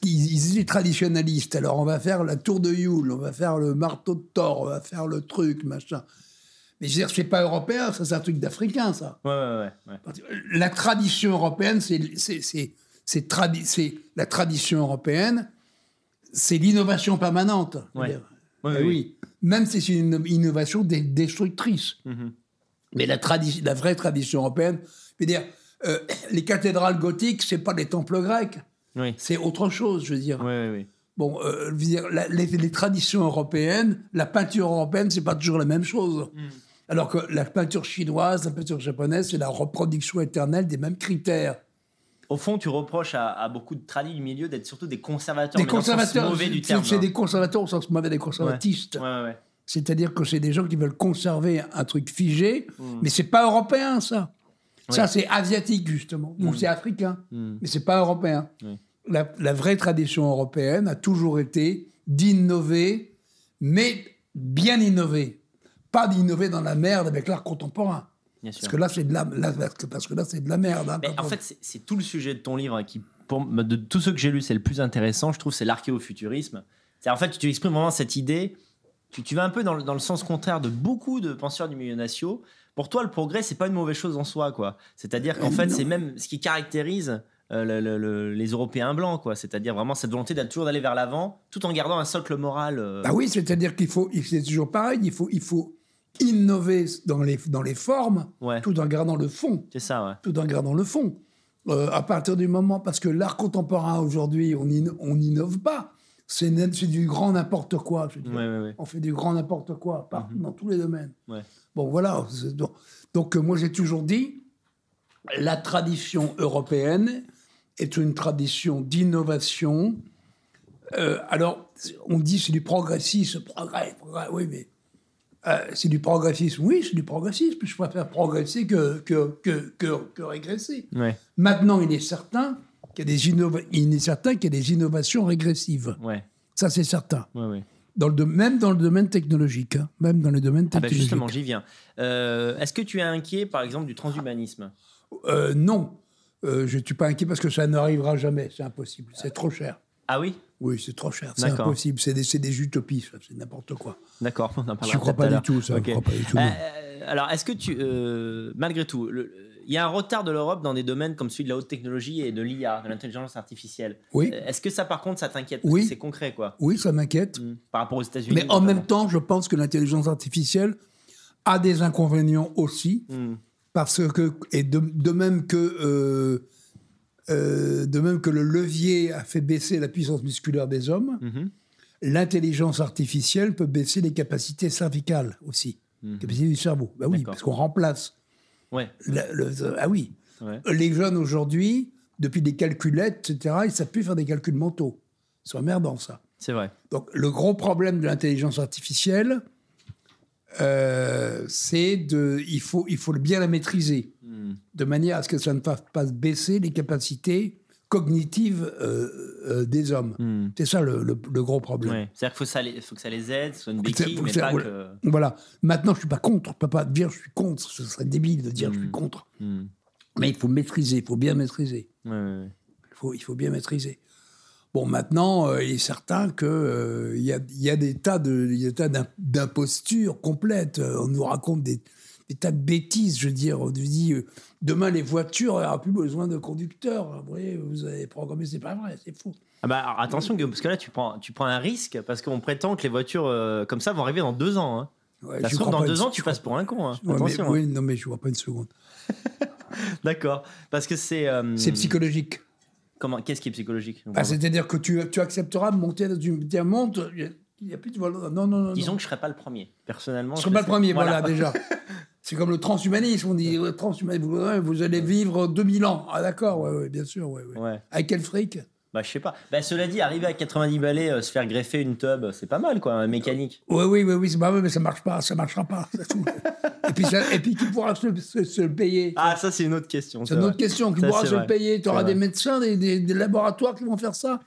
Qu'ils étaient traditionnalistes. Alors on va faire la tour de Yule, on va faire le marteau de Thor, on va faire le truc, machin. Mais je veux dire, c'est pas européen, ça c'est un truc d'africain, ça. Ouais, ouais, ouais, La tradition européenne, c'est la tradition européenne, c'est l'innovation permanente. Ouais. Oui, oui, Même si c'est une innovation destructrice. Mm-hmm. Mais la, la vraie tradition européenne, je veux dire, euh, les cathédrales gothiques, c'est pas les temples grecs. Oui. C'est autre chose, je veux dire. Oui, oui, oui. Bon, euh, je veux dire, les, traditions européennes, la peinture européenne, c'est pas toujours la même chose. Mm. Alors que la peinture chinoise, la peinture japonaise, c'est la reproduction éternelle des mêmes critères. Au fond, tu reproches à, beaucoup de tradis du milieu d'être surtout des conservateurs. Des conservateurs, mauvais du terme. C'est des conservateurs au sens mauvais, des conservatistes. Ouais, ouais, C'est-à-dire que c'est des gens qui veulent conserver un truc figé, mais hmm. mais c'est pas européen, ça. Ça, c'est asiatique, justement. Ou hmm. c'est africain, hmm. mais c'est pas européen. La, la, vraie tradition européenne a toujours été d'innover, mais bien innover. Pas d'innover dans la merde avec l'art contemporain. Parce que là, c'est de la, parce que là, c'est de la merde. Hein, en fait, c'est tout le sujet de ton livre qui, pour, de tous ceux que j'ai lus, c'est le plus intéressant. Je trouve, c'est l'archéofuturisme. C'est en fait, tu exprimes vraiment cette idée. Tu, tu vas un peu dans le, dans le, sens contraire de beaucoup de penseurs du milieu national. Pour toi, le progrès, c'est pas une mauvaise chose en soi, quoi. C'est-à-dire qu'en fait, c'est même ce qui caractérise euh, les Européens blancs, quoi. C'est-à-dire vraiment cette volonté d'être toujours d'aller vers l'avant, tout en gardant un socle moral. Euh. Ah oui, c'est-à-dire qu'il faut, c'est toujours pareil. Il faut, il faut, innover dans les, dans les formes, tout en gardant le fond. C'est ça, ouais. Tout en gardant le fond. Euh, à partir du moment, parce que l'art contemporain aujourd'hui, on n'innove pas. C'est du grand n'importe quoi. Je on fait du grand n'importe quoi mhm. dans tous les domaines. Bon, voilà. Donc, donc, euh, moi, j'ai toujours dit, la tradition européenne est une tradition d'innovation. Euh, alors, on dit c'est du progressisme, progrès, progrès, oui, mais euh, c'est du progressisme. Oui, c'est du progressisme. Je préfère progresser que, que, que, que, régresser. Maintenant, il est certain qu'il y, a des il est certain qu'il y a des innovations régressives. Ouais. Ça, c'est certain. Ouais, dans le même dans le domaine technologique. Hein. Même dans le domaine ah ben, technologique. justement, j'y viens. Euh, est-ce que tu es inquiet, par exemple, du transhumanisme? Euh, Non. je ne suis pas inquiet parce que ça n'arrivera jamais. C'est impossible. C'est trop cher. Ah oui? Oui, c'est trop cher. C'est impossible. C'est des, des, utopies. C'est n'importe quoi. D'accord. Je ne crois pas du tout ça. Crois pas du tout, alors, est-ce que tu. Euh, malgré tout, il y a un retard de l'Europe dans des domaines comme celui de la haute technologie et de l'IA, de l'intelligence artificielle. Oui. Euh, est-ce que ça, par contre, ça t'inquiète Oui. C'est concret, quoi? Oui, ça m'inquiète. Mm. Par rapport aux États-Unis. Mais en même temps, je pense que l'intelligence artificielle a des inconvénients aussi, Mm. parce que et de, de même que euh, euh, de même que le levier a fait baisser la puissance musculaire des hommes, Mhm. l'intelligence artificielle peut baisser les capacités cervicales aussi, Mhm. capacités du cerveau. Bah oui, parce qu'on remplace. Ouais. le- le- ah oui, ouais. les jeunes aujourd'hui, depuis des calculettes, etc., ils savent plus faire des calculs mentaux. C'est emmerdant ça. C'est vrai. Donc le gros problème de l'intelligence artificielle, euh, c'est de, il faut, il faut bien la maîtriser Mm. de manière à ce que ça ne fasse pas baisser les capacités cognitives euh, euh, des hommes. Mm. C'est ça le, le- le gros problème. Ouais. C'est-à-dire qu'il faut, faut que ça les aide, soit une béquille, mais pas voilà. que. Voilà. Maintenant, je suis pas contre. Je peux pas dire je suis contre. Ce serait débile de dire je suis Mm. contre. Mm. Mais il faut maîtriser. Il faut bien maîtriser. Ouais, ouais, ouais. Il faut, il faut bien maîtriser. Bon, maintenant, euh, il est certain qu'il il y, a, y a des tas de- d'impostures complètes. Euh, On nous raconte des, des tas de bêtises. Je veux dire, on dit euh, demain les voitures, aura plus besoin de conducteurs. Après, vous avez programmé, c'est pas vrai, c'est faux. Ah bah, alors, attention, Guillaume, parce que là, tu prends, tu prends un risque, parce qu'on prétend que les voitures euh, comme ça vont arriver dans deux ans. Hein. Ouais, Ça j'y se trouve, crois dans deux ans, tu passes pour un con. Hein. Ouais, Attention. hein. oui, non, mais je vois pas une seconde. D'accord. Parce que c'est. euh, C'est psychologique. Comment Qu'est-ce qui est psychologique? Bah, C'est-à-dire que tu, tu accepteras de monter dans une monte. Il n'y a plus de. Non, non, non. Disons non. que je serais pas le premier, personnellement. Je ne serai pas le premier, voilà, Voilà. déjà. C'est comme le transhumanisme. On dit transhumanisme, vous, allez vivre 2000 ans. Ah, d'accord, ouais, ouais, bien sûr. Ouais. Avec quel fric? Bah, je sais pas. Bah, cela dit, arriver à 90 balais, euh, se faire greffer une tub, c'est pas mal, quoi, un mécanique. Oui, oui, oui, oui, c'est pas vrai, mais ça marche pas, ça marchera pas. c'est tout. et, puis ça- et puis qui pourra se, se- se le payer Ah, ça, c'est une autre question. C'est une autre question. Qui Ça, pourra se le payer Tu auras des vrai. médecins, des, des- des laboratoires qui vont faire ça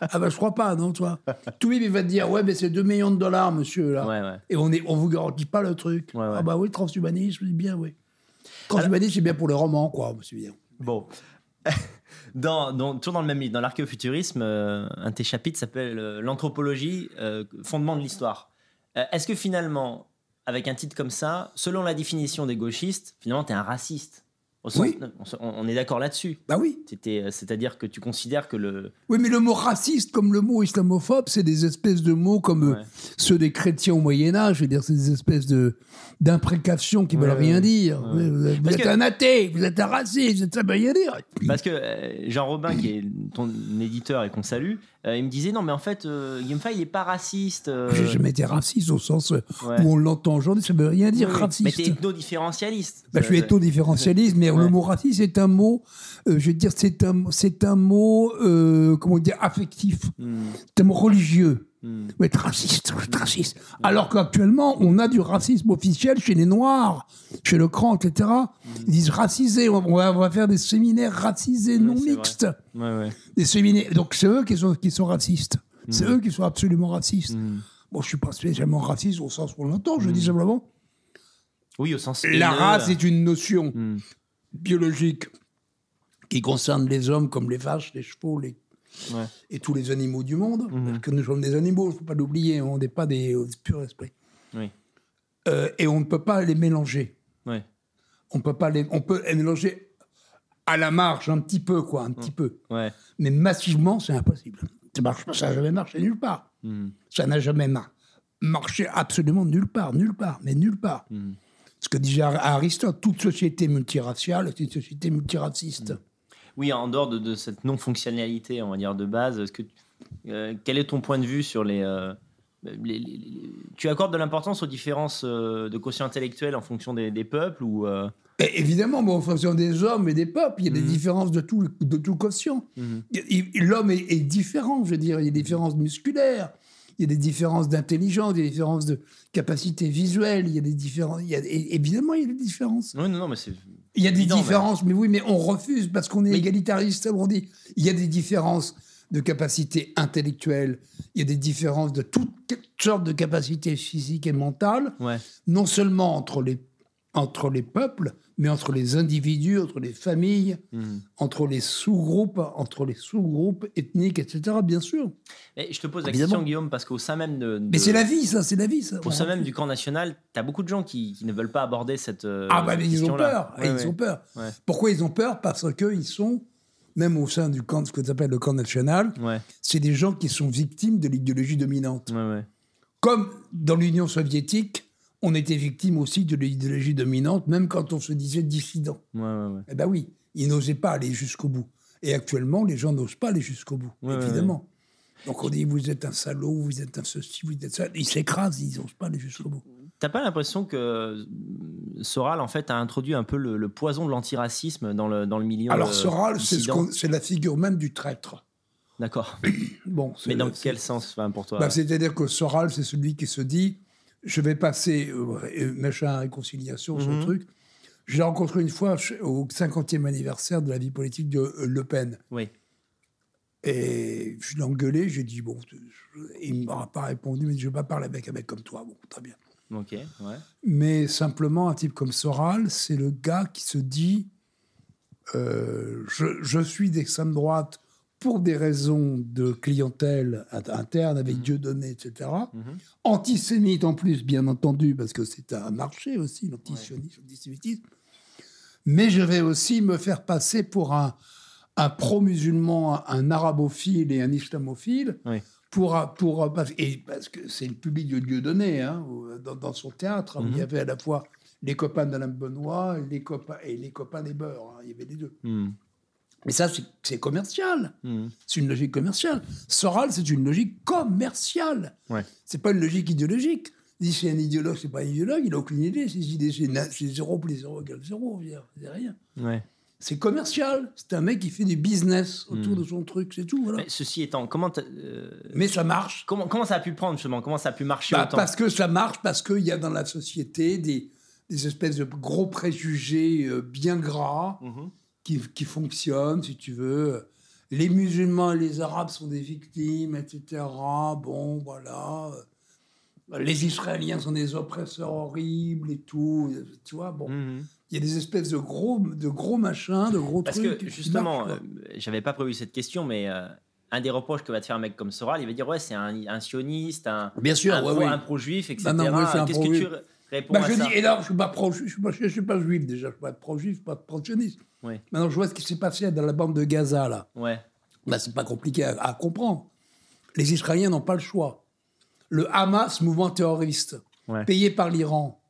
Ah ben je crois pas, non, toi. Tout le monde il va te dire, ouais, mais c'est 2 millions de dollars, monsieur, là. Ouais, ouais. Et on est, on vous garantit pas le truc. Ouais, ouais. Ah bah oui, transhumanisme, c'est bien, oui. Transhumanisme, c'est bien pour les romans, quoi, bien. Bon. Dans, dans- toujours dans le même livre, dans l'archéofuturisme, euh, un de tes chapitres s'appelle euh, L'anthropologie, euh, fondement de l'histoire. Est-ce que finalement, avec un titre comme ça, selon la définition des gauchistes, finalement, tu es un raciste? Oui. on, est d'accord là-dessus. Bah oui. Euh, C'est-à-dire que tu considères que le. Oui, mais le mot raciste comme le mot islamophobe, c'est des espèces de mots comme euh, Ouais. ceux des chrétiens au Moyen Âge. Je veux dire, c'est des espèces de d'imprécations qui Ouais, veulent rien dire. Vous êtes, que- un athée, vous êtes un raciste, vous êtes- ça veut rien dire. Parce que euh, Jean Robin, qui est ton éditeur et qu'on salue, euh, il me disait non, mais en fait, euh, il n'est pas raciste. euh, J'ai jamais été raciste au sens euh, ouais. où on l'entend aujourd'hui, ça veut rien dire Oui, oui. raciste. Mais t'es ethno-différentialiste. Bah, je suis Ça- ethno-différentialiste, mais Ouais. le mot raciste est un mot, euh, je veux dire, c'est un, c'est un mot, euh, comment dire, affectif. Hmm, C'est un mot religieux. Hmm. Vous êtes raciste, vous êtes raciste. Alors qu'actuellement, on a du racisme officiel chez les Noirs, chez le cran, etc. Ils disent racisés. On va, on va faire des séminaires racisés, non mixtes. Ouais, ouais. Des séminaires. Donc c'est eux qui sont, qui sont racistes. C'est eux qui sont absolument racistes. Hmm. Bon, je suis pas spécialement raciste au sens où on l'entend. Je dis simplement, Oui, au sens. la race est une notion Hmm. biologique qui concerne les hommes comme les vaches, les chevaux, les Ouais. et tous les animaux du monde, Mhm. parce que nous sommes des animaux, il ne faut pas l'oublier, on n'est pas des euh, purs esprits. Oui. Euh, et on ne peut pas les mélanger. Ouais. On peut pas les, on peut les mélanger à la marge, un petit peu, quoi, un petit peu. Ouais. Mais massivement, c'est impossible. Ça marche pas, ça n'a jamais marché nulle part. Hmm. Ça n'a jamais mar- marché absolument nulle part, nulle part, mais nulle part. Hmm. Ce que disait Ar- Aristote, toute société multiraciale est une société multiraciste. Oui, en dehors de, de cette non-fonctionnalité, on va dire, de base, est-ce que, euh, quel est ton point de vue sur les, euh, les- les- les- Tu accordes de l'importance aux différences euh, de quotient intellectuel en fonction des, des peuples ou évidemment, bon, en fonction des hommes et des peuples, il y a des Mhm. différences de tout, de tout quotient. Il- L'homme est, est différent, je veux dire. Il y a des différences musculaires, il y a des différences d'intelligence, des différences de capacité visuelle, il y a des différences. il y a- et- évidemment, il y a des différences. Oui, non, non, mais c'est. Il y a des Évident, différences, mais oui, mais on refuse parce qu'on est Mais- égalitariste. On dit il y a des différences de capacité intellectuelle, il y a des différences de toutes sortes de capacités physiques et mentales Ouais. non seulement entre les, entre les peuples, mais entre les individus, entre les familles, hmm. entre les sous-groupes, entre les sous-groupes ethniques, etc. Bien sûr. Et je te pose la question, Guillaume, parce qu'au sein même de. Mais c'est la vie, ça, c'est la vie, ça. Au sein même du camp national, tu as beaucoup de gens qui, ne veulent pas aborder cette. Euh, ah, bah, ils ont peur. ils ont peur. Pourquoi ils ont peur? Parce qu'ils sont, même au sein du camp, ce que tu appelles le camp national, c'est des gens qui sont victimes de l'idéologie dominante. Comme dans l'Union soviétique, on était victime aussi de l'idéologie dominante, même quand on se disait dissident. Eh ben oui, ils n'osaient pas aller jusqu'au bout. Et actuellement, les gens n'osent pas aller jusqu'au bout, évidemment. Donc on dit vous êtes un salaud, vous êtes un ceci, vous êtes ça. Ils s'écrasent, ils n'osent pas aller jusqu'au bout. T'as pas l'impression que euh, Soral en fait a introduit un peu le, poison de l'antiracisme dans le, dans le milieu Alors Soral, c'est la figure même du traître. D'accord. bon, Mais dans quel sens pour toi bah, C'est-à-dire que Soral, c'est celui qui se dit je vais passer, euh, euh, machin, réconciliation, son mhm. truc. Je l'ai rencontré une fois au 50e anniversaire de la vie politique de euh, Le Pen. Oui. Et je l'ai engueulé, j'ai dit, bon, il ne m'aura pas répondu, mais je ne vais pas parler avec un mec comme toi. Bon, très bien. Ok, ouais. Mais simplement, un type comme Soral, c'est le gars qui se dit, je, je, suis d'extrême droite pour des raisons de clientèle interne avec mhm. Dieu donné, etc. Mhm. Antisémite en plus, bien entendu, parce que c'est un marché aussi, l'antisémitisme. Mais je vais aussi me faire passer pour un, un pro-musulman, un arabophile et un islamophile. Pour, pour, et parce que c'est le public de Dieu donné, hein, dans, son théâtre, il y mhm. avait à la fois les copains d'Alain Benoît les copains, et les copains des beurs, hein, il y avait les deux. Mais ça, c'est commercial. Hmm. C'est une logique commerciale. Soral, c'est une logique commerciale. Ouais. C'est pas une logique idéologique. Si c'est un idéologue, c'est pas un idéologue, il n'a aucune idée. C'est zéro plus zéro égale zéro, c'est rien. Ouais. C'est commercial. C'est un mec qui fait du business autour hmm. de son truc, c'est tout. Voilà. ceci étant, comment. Euh, Mais ça marche. Comment, comment ça a pu prendre, justement? Comment ça a pu marcher bah, autant? Parce que ça marche, parce qu'il y a dans la société des, des espèces de gros préjugés euh, bien gras. Mm-hmm qui, qui fonctionne, si tu veux. Les musulmans et les arabes sont des victimes, etc. Bon, voilà. Les Israéliens sont des oppresseurs horribles et tout. Tu vois, bon. Mhm. Il y a des espèces de gros, de gros machins, de gros Parce trucs. que justement, euh, j'avais pas prévu cette question, mais euh, un des reproches que va te faire un mec comme Soral, il va dire ouais, c'est un, sioniste, un, Bien sûr, un, pro-juif, etc. Qu'est-ce que tu réponds bah, à je ça dis, et là, je suis pas pro, je suis pas, je suis pas juif déjà, je suis pas pro-juif, pas pro-sioniste. Maintenant, je vois ce qui s'est passé dans la bande de Gaza, là. Ouais. Bah, c'est pas compliqué à, comprendre. Les Israéliens n'ont pas le choix. Le Hamas, mouvement terroriste, payé par l'Iran,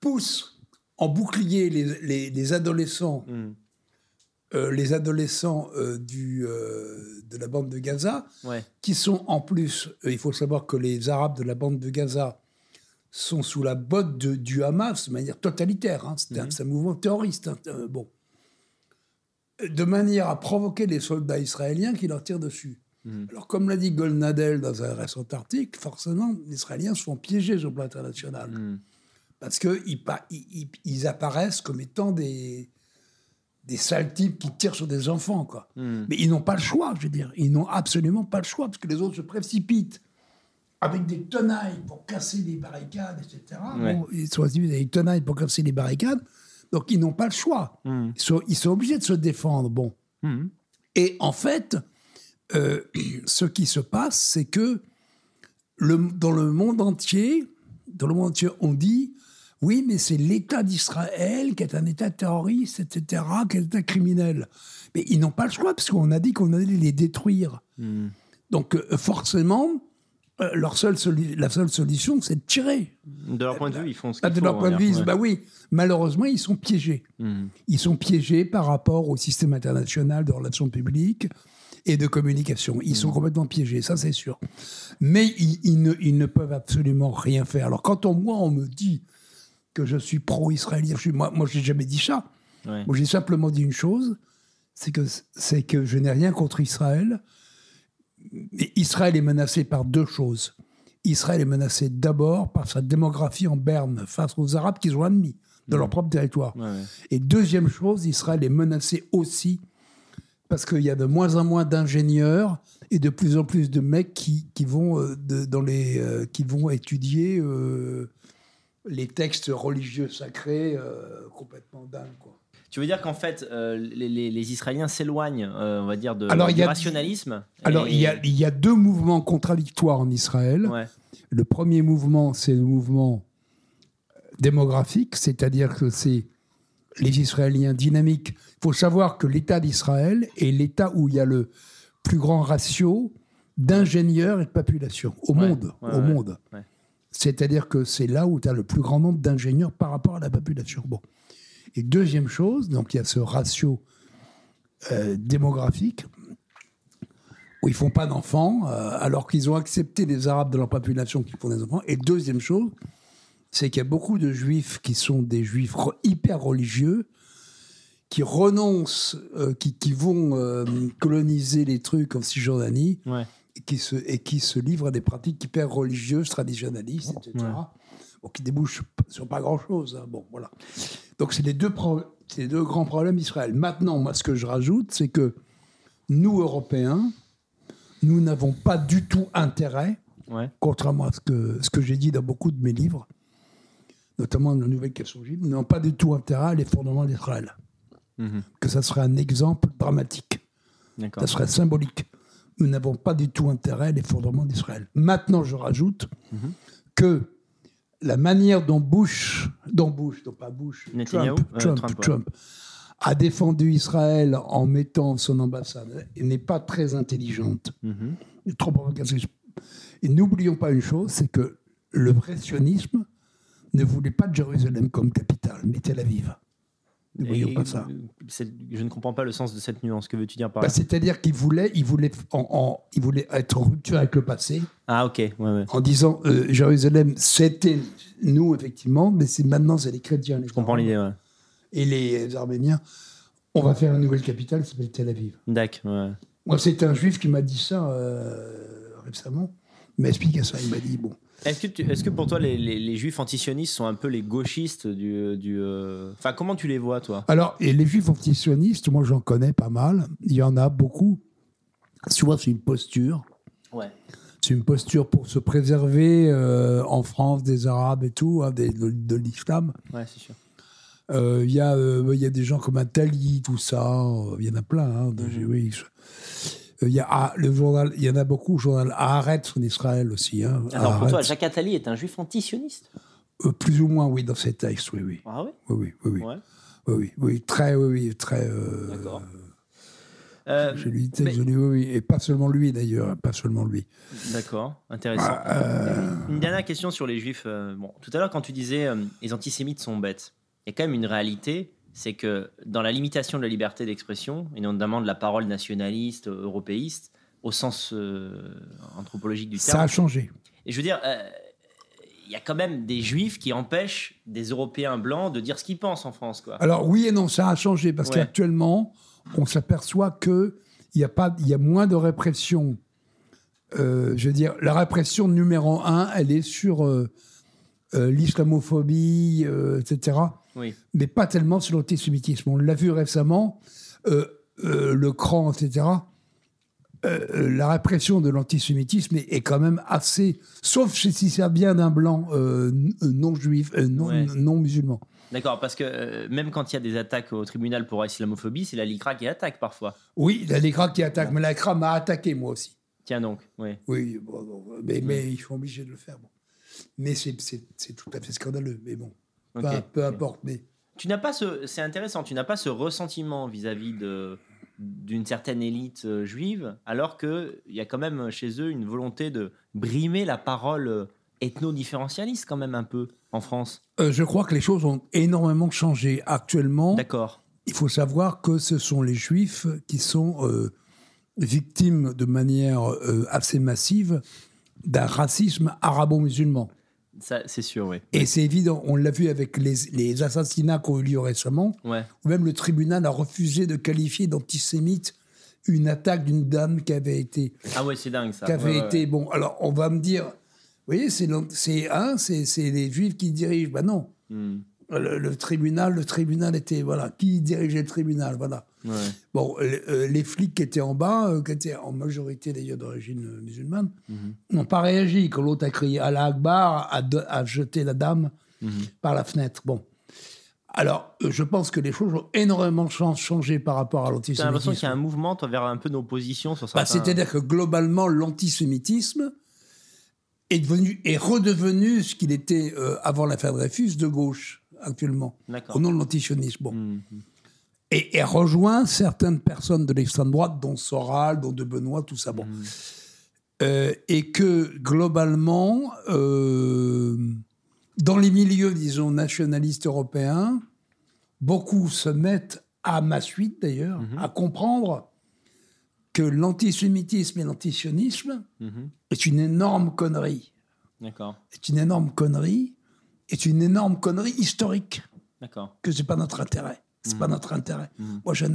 pousse en bouclier les, les, adolescents, hmm. euh, les adolescents euh, du, euh, de la bande de Gaza, qui sont en plus, il faut savoir que les Arabes de la bande de Gaza sont sous la botte du Hamas de manière totalitaire. Hein. C'est un, un, mouvement terroriste. Hein. bon de manière à provoquer les soldats israéliens qui leur tirent dessus. Mhm. Alors, comme l'a dit Golnadel dans un récent article, forcément, les Israéliens se font piéger sur le plan international. Mhm. Parce qu'ils ils, apparaissent comme étant des, des sales types qui tirent sur des enfants. Quoi. Mhm. Mais ils n'ont pas le choix, je veux dire. Ils n'ont absolument pas le choix, parce que les autres se précipitent avec des tenailles pour casser les barricades, etc. ils sont avec des tenailles pour casser les barricades. Donc, ils n'ont pas le choix. Hmm. Ils, sont, obligés de se défendre. Bon. Hmm. Et en fait, euh, ce qui se passe, c'est que le, dans le monde entier, dans le monde entier, on dit oui, mais c'est l'État d'Israël qui est un État terroriste, etc., qui est un État criminel. Mais ils n'ont pas le choix, parce qu'on a dit qu'on allait les détruire. Hmm. Donc, euh, forcément, leur seule la seule solution, c'est de tirer. De leur point de vue, ils font ce qu'ils font. De leur point de vue, bah oui. Malheureusement, ils sont piégés. Hmm. Ils sont piégés par rapport au système international de relations publiques et de communication. Ils sont hmm. complètement piégés, ça c'est sûr. Mais ils, ne, ils, ne, peuvent absolument rien faire. Alors quand on, moi, on me dit que je suis pro-israélien, moi, moi je n'ai jamais dit ça. Moi, j'ai simplement dit une chose, c'est que, c'est que je n'ai rien contre Israël. Israël est menacé par deux choses. Israël est menacé d'abord par sa démographie en berne face aux Arabes qui sont ennemis de leur propre territoire. Et deuxième chose, Israël est menacé aussi parce qu'il y a de moins en moins d'ingénieurs et de plus en plus de mecs qui, qui vont, euh, dans les, euh, qui vont étudier euh, les textes religieux sacrés complètement dingues. Quoi. Tu veux dire qu'en fait, les, Israéliens s'éloignent, on va dire, de, du rationalisme Alors, il, y a, il, y a, deux mouvements contradictoires en Israël. Le premier mouvement, c'est le mouvement démographique, c'est-à-dire que c'est les Israéliens dynamiques. Il faut savoir que l'État d'Israël est l'État où il y a le plus grand ratio d'ingénieurs et de population au monde. au monde. C'est-à-dire que c'est là où tu as le plus grand nombre d'ingénieurs par rapport à la population. Bon. Et deuxième chose, donc il y a ce ratio euh, démographique où ils font pas d'enfants, euh, alors qu'ils ont accepté les Arabes de leur population qui font des enfants. Et deuxième chose, c'est qu'il y a beaucoup de juifs qui sont des juifs hyper religieux, qui renoncent, euh, qui, qui, vont coloniser les trucs en Cisjordanie, et, qui se, et qui se livrent à des pratiques hyper religieuses, traditionnalistes, etc. qui débouchent sur pas grand-chose. Hein. Bon, voilà. Donc, c'est les, deux les deux grands problèmes d'Israël. Maintenant, moi, ce que je rajoute, c'est que nous, Européens, nous n'avons pas du tout intérêt, contrairement à ce que, ce que j'ai dit dans beaucoup de mes livres, notamment dans la nouvelle question juive, n'ont pas du tout intérêt à l'effondrement d'Israël. Mhm. Que ça serait un exemple dramatique. Ça serait symbolique. Nous n'avons pas du tout intérêt à l'effondrement d'Israël. Maintenant, je rajoute mhm. que la manière dont Bush, dont Bush, non pas Bush, Trump, Trump, Trump, a défendu Israël en mettant son ambassade n'est pas très intelligente. Mhm. Trop Et n'oublions pas une chose, c'est que le pressionnisme ne voulait pas de Jérusalem comme capitale, mais Tel Aviv. Ne pas ça. Je ne comprends pas le sens de cette nuance. Que veux-tu dire par bah, là? C'est-à-dire qu'il voulait, il voulait, en, il voulait être en rupture avec le passé. Ah, ok. Ouais, ouais. En disant euh, Jérusalem, c'était nous, effectivement, mais c'est maintenant, c'est les chrétiens. je comprends l'idée, ouais. Et les Arméniens. On va faire une nouvelle capitale qui s'appelle Tel Aviv. D'accord. Ouais. Moi, c'est un juif qui m'a dit ça euh, récemment. Il m'a expliqué ça. Il m'a dit bon. Est-ce que, est que pour toi, les, juifs antisionistes sont un peu les gauchistes du. du euh, Enfin, comment tu les vois, toi? Alors, et les juifs antisionistes, moi, j'en connais pas mal. Il y en a beaucoup. Souvent, c'est une posture. Ouais. C'est une posture pour se préserver euh, en France des Arabes et tout, hein, de, l'islam. Ouais, c'est sûr. Euh, il y, y, a des gens comme Atali, tout ça. Il y en a plein. Hein, de, mhm. Il y, a, ah, le journal, il y en a beaucoup, le journal Haaretz en Israël aussi. Hein, Alors pour toi, Jacques Attali est un juif antisioniste euh, Plus ou moins, oui, dans ses textes, oui, oui. Ah oui Oui, oui, oui. Oui, oui, oui, très, oui, oui très. Euh, D'accord. Euh, J'ai lu oui, oui, et pas seulement lui d'ailleurs, pas seulement lui. D'accord, intéressant. Ah, Une dernière question sur les juifs. bon, tout à l'heure, quand tu disais les antisémites sont bêtes, il y a quand même une réalité c'est que dans la limitation de la liberté d'expression, et notamment de la parole nationaliste, européiste, au sens euh, anthropologique du terme. Ça a changé. Et je veux dire, euh, il y a quand même des juifs qui empêchent des Européens blancs de dire ce qu'ils pensent en France. Quoi. Alors oui et non, ça a changé, parce qu'actuellement, on s'aperçoit qu'il y, a pas, y a moins de répression. Euh, je veux dire, la répression numéro un, elle est sur l'islamophobie, etc mais pas tellement sur l'antisémitisme. On l'a vu récemment, euh, euh, le cran, etc. Euh, la répression de l'antisémitisme est, quand même assez, sauf si ça vient d'un blanc non juif, non, musulman. D'accord, parce que même quand il y a des attaques au tribunal pour islamophobie, c'est la LICRA qui attaque parfois. Oui, la LICRA qui attaque, mais la LICRA m'a attaqué moi aussi. Tiens donc, oui. Oui, mais, mais, ils sont obligés de le faire. Bon. Mais c'est tout à fait scandaleux, mais bon peu, importe. Mais... Tu n'as pas ce, c'est intéressant, tu n'as pas ce ressentiment vis-à-vis de d'une certaine élite euh, juive, alors qu'il y a quand même chez eux une volonté de brimer la parole euh, ethno-différentialiste quand même un peu en France. Euh, je crois que les choses ont énormément changé actuellement. D'accord. Il faut savoir que ce sont les juifs qui sont victimes de manière assez massive d'un racisme arabo-musulman c'est sûr, oui. Et c'est évident, on l'a vu avec les, assassinats qui ont eu lieu récemment, ouais. où même le tribunal a refusé de qualifier d'antisémite une attaque d'une dame qui avait été. Ah ouais, c'est dingue ça. Qui avait été. Bon, alors on va me dire, vous voyez, c'est hein, les juifs qui dirigent. Ben non. Hmm le, tribunal, le tribunal était voilà qui dirigeait le tribunal, voilà. Bon, euh, les flics qui étaient en bas, euh, qui étaient en majorité d'ailleurs d'origine musulmane, mhm. n'ont pas réagi quand l'autre a crié Allah Akbar, a, a, jeté la dame mhm. par la fenêtre. Bon. Alors, euh, je pense que les choses ont énormément changé par rapport à l'antisémitisme. J'ai l'impression qu'il y a un mouvement vers un peu nos positions sur bah, ça. C'est-à-dire que globalement, l'antisémitisme est, devenu, est redevenu ce qu'il était euh, avant l'affaire Dreyfus de gauche, actuellement, au nom de l'antisionisme. Bon. Mmh, mmh. Et, et, rejoint certaines personnes de l'extrême droite, dont Soral, dont De Benoît, tout ça. Bon. Mmh. Euh, et que globalement, dans les milieux, disons, nationalistes européens, beaucoup se mettent, à ma suite d'ailleurs, mhm. à comprendre que l'antisémitisme et l'antisionisme mhm. est une énorme connerie. D'accord. C'est une énorme connerie, est une énorme connerie historique. D'accord. Que c'est pas notre intérêt. C'est pas mhm. notre intérêt. Moi, je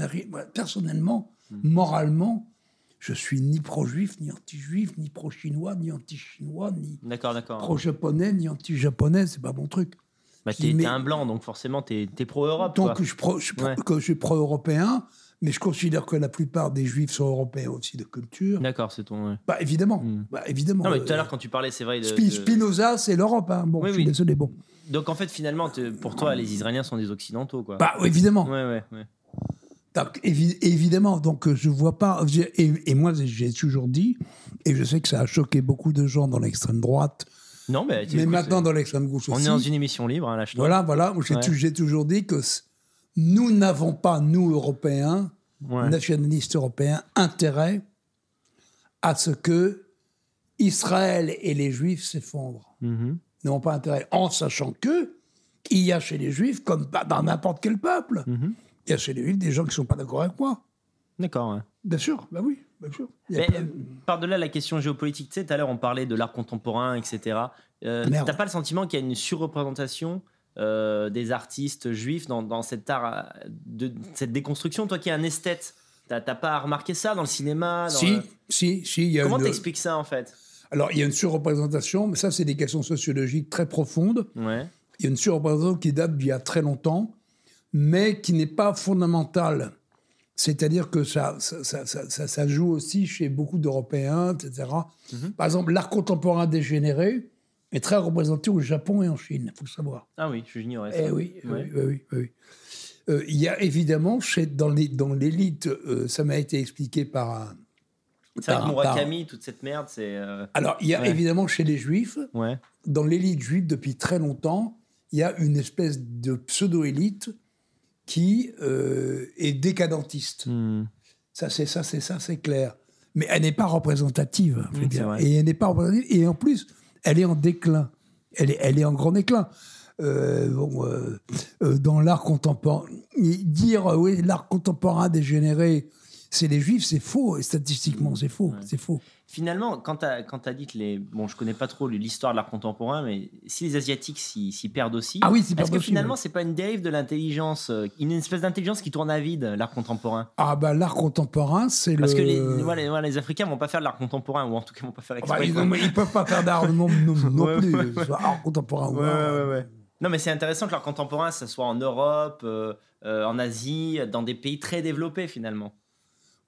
personnellement, moralement, je suis ni pro-juif, ni anti-juif, ni pro-chinois, ni anti-chinois, ni pro-japonais, ni anti-japonais. C'est pas mon truc. Bah, t'es un blanc, donc forcément, t'es es, pro-Europe. Donc, je, pro, je, je suis pro-européen, mais je considère que la plupart des juifs sont européens aussi de culture. D'accord, c'est ton. Bah, évidemment. Hmm. Bah, évidemment. Non, mais tout à l'heure, quand tu parlais, c'est vrai. De, Spinoza, c'est l'Europe. Hein. Bon, je suis désolé. Bon. Donc, en fait, finalement, pour toi, les Israéliens sont des Occidentaux, quoi. Bah, évidemment. Ouais, ouais, ouais évidemment, donc je vois pas. Et, moi, j'ai toujours dit, et je sais que ça a choqué beaucoup de gens dans l'extrême droite. Non, mais, mais maintenant dans l'extrême gauche aussi. On est dans une émission libre, hein, Voilà, voilà. J'ai toujours dit que nous n'avons pas, nous Européens, nationalistes européens, intérêt à ce que Israël et les Juifs s'effondrent. Mm-hmm. Nous n'avons pas intérêt, en sachant que il y a chez les Juifs, comme dans n'importe quel peuple, mm-hmm il y a chez les villes des gens qui ne sont pas d'accord avec moi. D'accord. Bien sûr, bah oui, bien sûr. Mais, par-delà la question géopolitique, tu sais, tout à l'heure on parlait de l'art contemporain, etc. Euh, T'as pas le sentiment qu'il y a une surreprésentation euh, des artistes juifs dans, cet art, de cette déconstruction Toi qui es un esthète, t'as pas remarqué ça dans le cinéma Si, si, si. Y a Comment t'expliques ça en fait? Alors il y a une surreprésentation, mais ça c'est des questions sociologiques très profondes. Ouais. Il y a une surreprésentation qui date d'il y a très longtemps mais qui n'est pas fondamentale. C'est-à-dire que ça ça, ça, ça, joue aussi chez beaucoup d'Européens, etc. Mhm. Par exemple, l'art contemporain dégénéré est très représenté au Japon et en Chine, il faut le savoir. Ah oui, je l'ignorais. Eh oui, oui, oui, oui, euh, il y a évidemment, chez, dans l'élite, euh, ça m'a été expliqué par un. C'est vrai que Murakami, toute cette merde, c'est. Euh, Alors, il y a évidemment chez les Juifs, dans l'élite juive depuis très longtemps, il y a une espèce de pseudo-élite qui est décadentiste. Hmm. Ça, c'est ça, c'est ça, c'est clair. Mais elle n'est pas représentative. Hmm, et elle n'est pas représentative. Et en plus, elle est en déclin. Elle est, elle est en grand déclin. Euh, bon, euh, dans l'art contemporain, dire oui, l'art contemporain dégénéré, c'est les juifs, c'est faux. Et statistiquement, c'est faux. C'est faux. Finalement, quand tu as, as, dit que les. Bon, je connais pas trop l'histoire de l'art contemporain, mais si les Asiatiques s'y perdent aussi. Ah oui, Est-ce que finalement, c'est pas une dérive de l'intelligence, euh, une espèce d'intelligence qui tourne à vide, l'art contemporain? Ah, bah, l'art contemporain, c'est le. Parce que les, voilà, les, Africains vont pas faire de l'art contemporain, ou en tout cas, vont pas faire ah bah, ils, peuvent pas faire d'art non, non, plus. art contemporain, ouais. Non, mais c'est intéressant que l'art contemporain, ça soit en Europe, euh, euh, en Asie, dans des pays très développés finalement.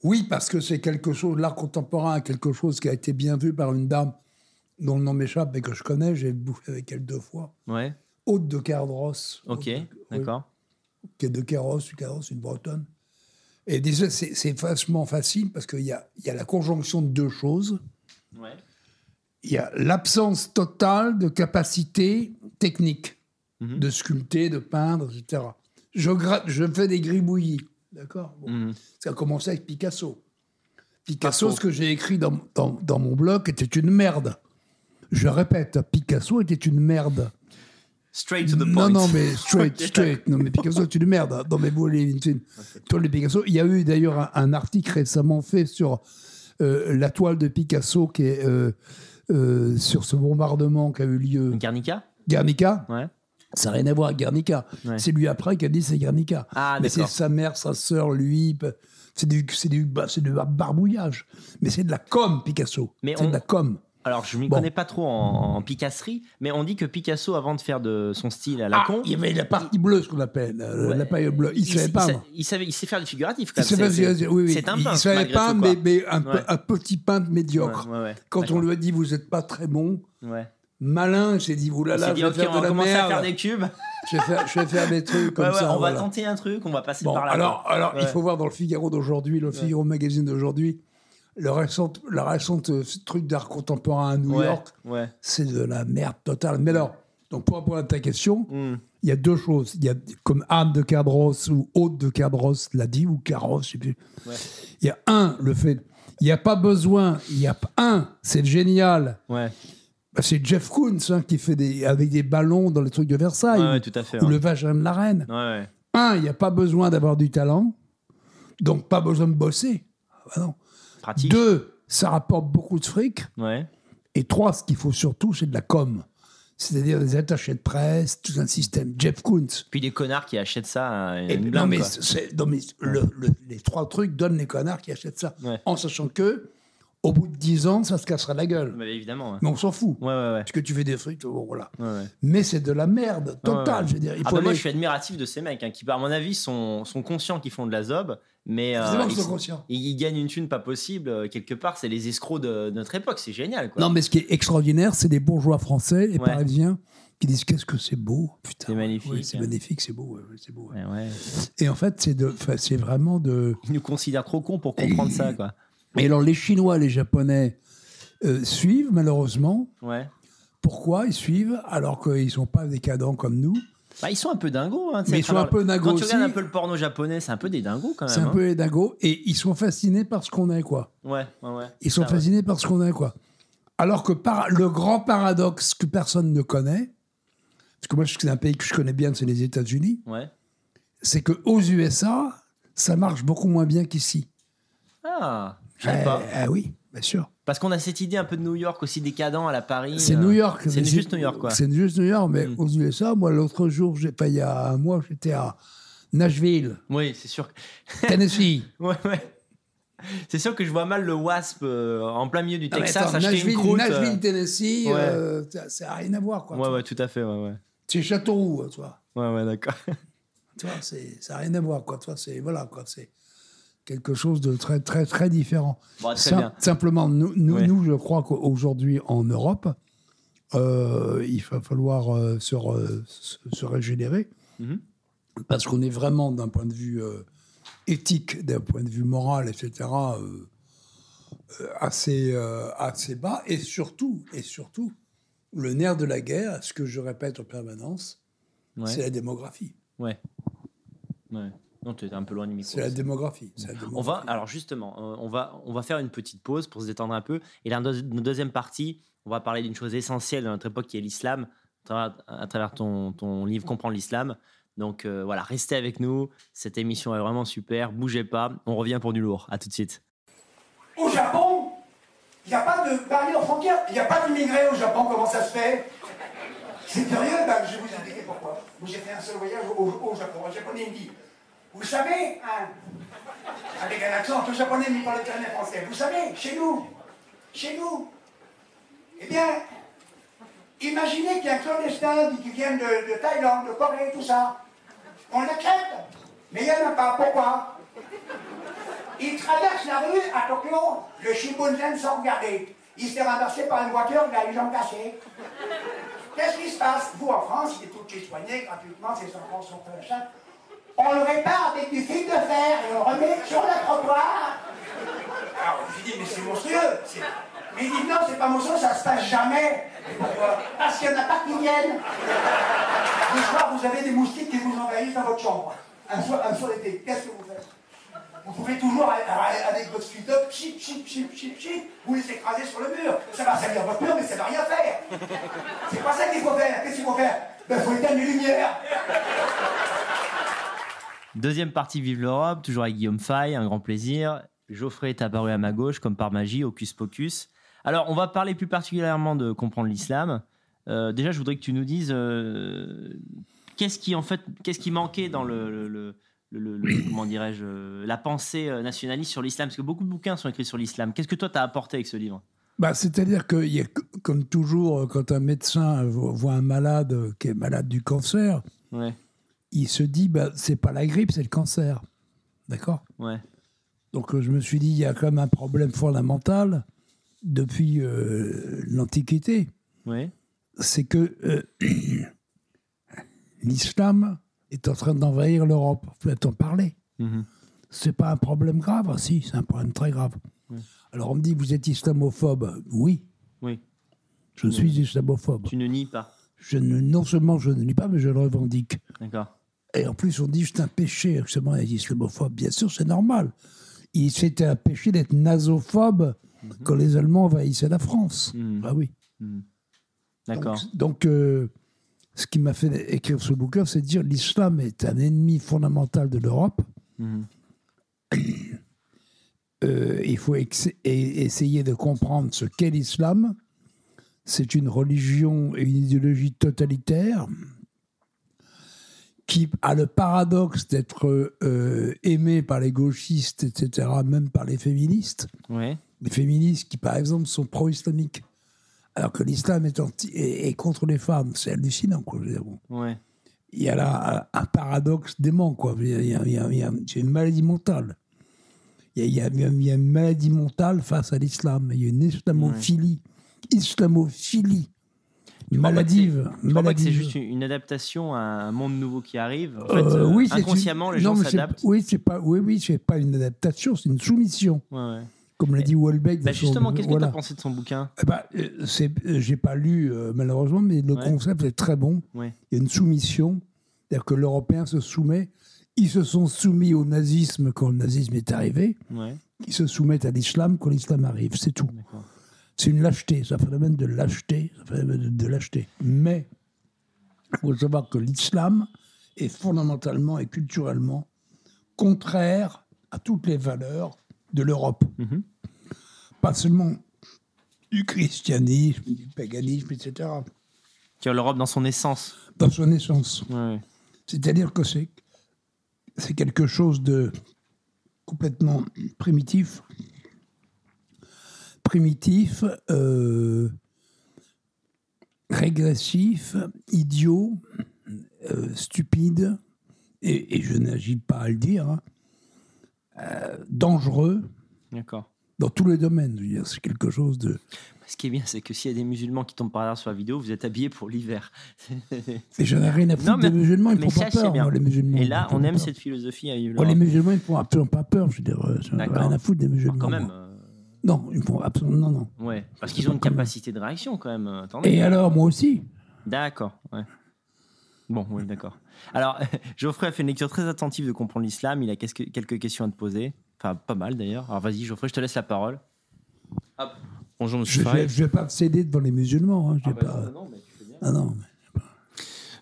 Oui, parce que c'est quelque chose, l'art contemporain quelque chose qui a été bien vu par une dame dont le nom m'échappe et que je connais, j'ai bouffé avec elle deux fois. Ouais. Haute de Cardros. Ok, d'accord. Qui est de Carros, une bretonne. Et déjà, c'est vachement facile parce qu'il y a, y a la conjonction de deux choses. Ouais. Il y a l'absence totale de capacité technique, mhm. de sculpter, de peindre, etc. Je, je fais des gribouillis. D'accord. Ça a commencé avec Picasso. Picasso, ce que j'ai écrit dans, dans, mon blog était une merde. Je répète, Picasso était une merde. Straight to the point. Non, non, mais straight, straight. Non, mais Picasso est une merde. Dans mes beaux les, les Picasso. Il y a eu d'ailleurs un, article récemment fait sur euh, la toile de Picasso qui est euh, euh, sur ce bombardement qui a eu lieu. Garnica Garnica Ouais. Ça n'a rien à voir avec Guernica. C'est lui après qui a dit c'est Guernica. Ah, Mais c'est sa mère, sa sœur, lui. C'est du, du, du barbouillage. Mais c'est de la com, Picasso. C'est de la com. Alors, je ne m'y connais pas trop en, picasserie, mais on dit que Picasso, avant de faire de son style à la ah, con. Il y avait la partie bleue, ce qu'on appelle, euh, la paille bleue. Il, ne savait pas. Il, savait, il sait faire du figuratif, quand même. C'est oui, oui. un peintre. Il savait pas, mais, mais un, un, petit peintre médiocre. Quand on lui a dit, vous n'êtes pas très bon, malin, il s'est dit, oulala, je vais faire de la merde. à faire des cubes. je, vais faire, je vais faire des trucs comme ça. on va tenter un truc, on va passer par là. Alors, alors il faut voir dans le Figaro d'aujourd'hui, le Figaro magazine d'aujourd'hui, le récent, le récent euh, truc d'art contemporain à New York, c'est de la merde totale. Mais alors, donc pour répondre à ta question, hmm. il y a deux choses. Il y a, comme Anne de Cadros ou Haute de Cadros l'a dit, ou Carros, je sais plus. Il y a un, le fait, il n'y a pas besoin, il y a un, c'est génial. Ouais. Bah, c'est Jeff Koons hein, qui fait des, avec des ballons dans les trucs de Versailles. tout à fait, ou le vagin de la reine. Un, il n'y a pas besoin d'avoir du talent, donc pas besoin de bosser. Ah bah non. Deux, ça rapporte beaucoup de fric. Et trois, ce qu'il faut surtout, c'est de la com. C'est-à-dire des attachés de presse, tout un système. Jeff Koons. Puis des connards qui achètent ça. non, mais, les trois trucs donnent les connards qui achètent ça. En sachant que au bout de 10 ans, ça se cassera la gueule. Mais évidemment. Mais on s'en fout. Ouais, ouais, Parce que tu fais des frites, voilà. Mais c'est de la merde totale, je veux dire. Ah bah moi, je suis admiratif de ces mecs hein, qui, à mon avis, sont, sont conscients qu'ils font de la zob, mais euh, ils, sont conscients. ils, gagnent une thune pas possible. Euh, quelque part, c'est les escrocs de, notre époque. C'est génial. Quoi. Non, mais ce qui est extraordinaire, c'est des bourgeois français et parisiens qui disent qu'est-ce que c'est beau. C'est magnifique. c'est magnifique, c'est beau. c'est beau. Et en fait, c'est de, c'est vraiment de. Ils nous considèrent trop cons pour comprendre ça, quoi. Et alors, les Chinois, les Japonais euh, suivent, malheureusement. Ouais. Pourquoi ils suivent alors qu'ils ne sont pas décadents comme nous bah, ils sont un peu dingos. Hein, mais ils sont un peu dingos. Quand tu regardes un peu le porno japonais, c'est un peu des dingos quand même. C'est un hein. peu des dingos. Et ils sont fascinés par ce qu'on est, quoi. Ouais, ouais, ouais. Ils sont fascinés par ce qu'on est, quoi. Alors que par, le grand paradoxe que personne ne connaît, parce que moi, c'est un pays que je connais bien, c'est les États-Unis. Ouais. C'est qu'aux USA, ça marche beaucoup moins bien qu'ici. Ah, je sais pas. Ah oui, bien sûr. Parce qu'on a cette idée un peu de New York aussi décadent à la Paris. C'est New York. C'est juste New York, quoi. C'est juste New York, mais mm. aux USA, moi, l'autre jour, j'ai pas il y a un mois, j'étais à Nashville. Oui, c'est sûr. Tennessee. ouais, ouais. C'est sûr que je vois mal le Wasp euh, en plein milieu du Texas acheter Nashville, une croûte. Nashville, euh. Tennessee, euh, ça n'a rien à voir, quoi. Ouais, ouais, tout à fait, ouais, ouais. C'est Châteauroux, toi. Ouais, ouais, d'accord. toi, ça n'a rien à voir, quoi. Toi, c'est voilà, quoi. C'est quelque chose de très, très, très différent. Simplement, nous, nous, je crois qu'aujourd'hui, en Europe, euh, il va falloir euh, se, se, régénérer. Mhm. Parce qu'on est vraiment, d'un point de vue euh, éthique, d'un point de vue moral, etc., assez, assez bas. Et surtout, et surtout, le nerf de la guerre, ce que je répète en permanence, c'est la démographie. Ouais. Ouais. Non, tu es un peu loin du micro. C'est la, démographie. On va, alors justement, euh, on va, on va faire une petite pause pour se détendre un peu. Et dans notre deuxième partie, on va parler d'une chose essentielle de notre époque qui est l'islam, à travers ton, ton livre Comprendre l'islam. Donc euh, voilà, restez avec nous. Cette émission est vraiment super. Bougez pas. On revient pour du lourd. À tout de suite. Au Japon, il n'y a pas de barrière frontière. Il n'y a pas d'immigrés au Japon. Comment ça se fait? C'est curieux. Ben, je vais vous expliquer pourquoi. J'ai fait un seul voyage au, au Japon. Un japonais me dit vous savez, hein, avec un accent tout japonais mais par le français, vous savez, chez nous, chez nous, eh bien, imaginez qu'il y a un clandestin qui vient de, Thaïlande, de Corée, tout ça. On l'accepte, mais il n'y en a pas. Pourquoi? Il traverse la rue à Tokyo, le Shimbunzen sans regarder. Il s'est renversé par une voiture, il a les jambes cassées. Qu'est-ce qui se passe? Vous, en France, il est tout qui soigné gratuitement, ses enfants sont chat on le répare avec du fil de fer et on remet sur le trottoir. Alors, je dis, mais c'est monstrueux. Mais il dit, non, c'est pas monstrueux, ça se passe jamais. Pourquoi Parce qu'il n'y en a pas qui viennent. Le soir, vous avez des moustiques qui vous envahissent dans votre chambre. Un soir, un soir d'été, qu'est-ce que vous faites Vous pouvez toujours, avec votre speed-up, chip, chip, chip, chip, chip, vous les écraser sur le mur. Ça va servir votre mur, mais ça ne va rien faire. C'est pas ça qu'il faut faire. Qu'est-ce qu'il faut faire Il ben, faut éteindre les lumières. Deuxième partie Vive l'Europe, toujours avec Guillaume Fay, un grand plaisir. Geoffrey est apparu à ma gauche, comme par magie, Hocus Pocus. Alors, on va parler plus particulièrement de comprendre l'islam. Euh, déjà, je voudrais que tu nous dises euh, qu'est-ce qui en fait, qu'est-ce qui manquait dans le, comment dirais-je, la pensée nationaliste sur l'islam, parce que beaucoup de bouquins sont écrits sur l'islam. Qu'est-ce que toi t'as apporté avec ce livre? Bah, c'est-à-dire que, y a, comme toujours, quand un médecin voit un malade qui est malade du cancer, ouais il se dit, bah, c'est pas la grippe, c'est le cancer. D'accord? Ouais. Donc je me suis dit, il y a quand même un problème fondamental depuis euh, l'Antiquité. Ouais. c'est que euh, l'islam est en train d'envahir l'Europe. Faut en parler. Mm C'est pas un problème grave? Ah, Si, c'est un problème très grave. Alors on me dit, vous êtes islamophobe Oui. Oui. Je suis islamophobe. Tu ne nies pas je ne, Non seulement je ne nie pas, mais je le revendique. D'accord. Et en plus, on dit que c'est un péché, justement, d'être islamophobe. Bien sûr, c'est normal. C'était un péché d'être nasophobe mhm. quand les Allemands envahissaient la France. Mhm. Ah oui. Mhm. D'accord. Donc, euh, ce qui m'a fait écrire ce bouquin, c'est de dire l'islam est un ennemi fondamental de l'Europe. Euh, il faut essayer de comprendre ce qu'est l'islam. C'est une religion et une idéologie totalitaire qui a le paradoxe d'être euh, aimé par les gauchistes, etc., même par les féministes. Les féministes qui, par exemple, sont pro-islamiques, alors que l'islam est, contre les femmes. C'est hallucinant, quoi. Il y a là un, paradoxe dément, quoi. C'est une maladie mentale. Il y, a, une maladie mentale face à l'islam. Il y a une islamophilie. Islamophilie maladive. Crois pas que c'est juste une adaptation à un monde nouveau qui arrive. En fait, euh, oui, inconsciemment, les gens s'adaptent. Oui, c'est pas, oui, oui, c'est pas une adaptation, c'est une soumission. Comme l'a dit Welbeck. Bah justement, qu'est-ce que tu as pensé de son bouquin? Eh bah, euh, euh, J'ai pas lu, malheureusement, mais le concept est très bon. Il y a une soumission, c'est-à-dire que l'Européen se soumet. Ils se sont soumis au nazisme quand le nazisme est arrivé. Ils se soumettent à l'islam quand l'islam arrive, c'est tout. C'est une lâcheté, c'est un phénomène de lâcheté, un phénomène de, lâcheté. Mais il faut savoir que l'islam est fondamentalement et culturellement contraire à toutes les valeurs de l'Europe. Mhm. Pas seulement du christianisme, du paganisme, etc. Qui l'Europe dans son essence. Dans son essence. C'est-à-dire que c'est, c'est quelque chose de complètement primitif, primitif, euh, régressif, idiot, euh, stupide, et, je n'agis pas à le dire, hein, euh, dangereux. D'accord. Dans tous les domaines, c'est quelque chose de. Ce qui est bien, c'est que s'il y a des musulmans qui tombent par terre sur la vidéo, vous êtes habillés pour l'hiver. Et je n'ai rien à foutre des musulmans, ils ne font pas peur, les musulmans. Et là, on aime cette philosophie. À les musulmans, ils ne font absolument pas peur, je veux dire, rien à foutre des musulmans. quand même. Non, ils font absolument non, non. Ouais, parce qu'ils ont une capacité de réaction quand même. Attendez. Et alors, moi aussi. D'accord, ouais. Bon, oui, d'accord. Alors, Geoffrey a fait une lecture très attentive de comprendre l'islam. Il a quelques questions à te poser. Enfin, pas mal d'ailleurs. Alors, vas-y, Geoffrey, je te laisse la parole. Hop. Bonjour, monsieur Je ne vais pas céder devant les musulmans. Hein. Ah, bah, pas... non, mais tu fais bien. Ah non, mais...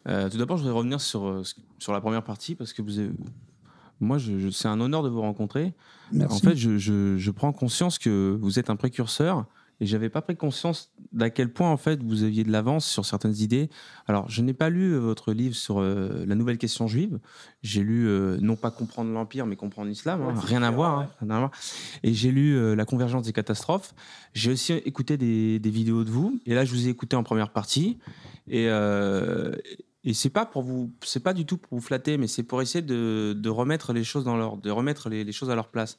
Euh, tout d'abord, je voudrais revenir sur, euh, sur la première partie parce que vous avez, moi, je, c'est un honneur de vous rencontrer. Merci. En fait, je, je, prends conscience que vous êtes un précurseur et j'avais pas pris conscience d'à quel point en fait vous aviez de l'avance sur certaines idées. Alors, je n'ai pas lu euh, votre livre sur euh, la nouvelle question juive. J'ai lu euh, non pas comprendre l'empire, mais comprendre l'islam. Hein. rien, à voir, hein. rien, à voir, Et j'ai lu la convergence des catastrophes. J'ai aussi écouté des, des, vidéos de vous. Et là, je vous ai écouté en première partie. Et, et c'est pas pour vous, c'est pas du tout pour vous flatter, mais c'est pour essayer de, remettre les choses dans leur, de remettre les, choses à leur place.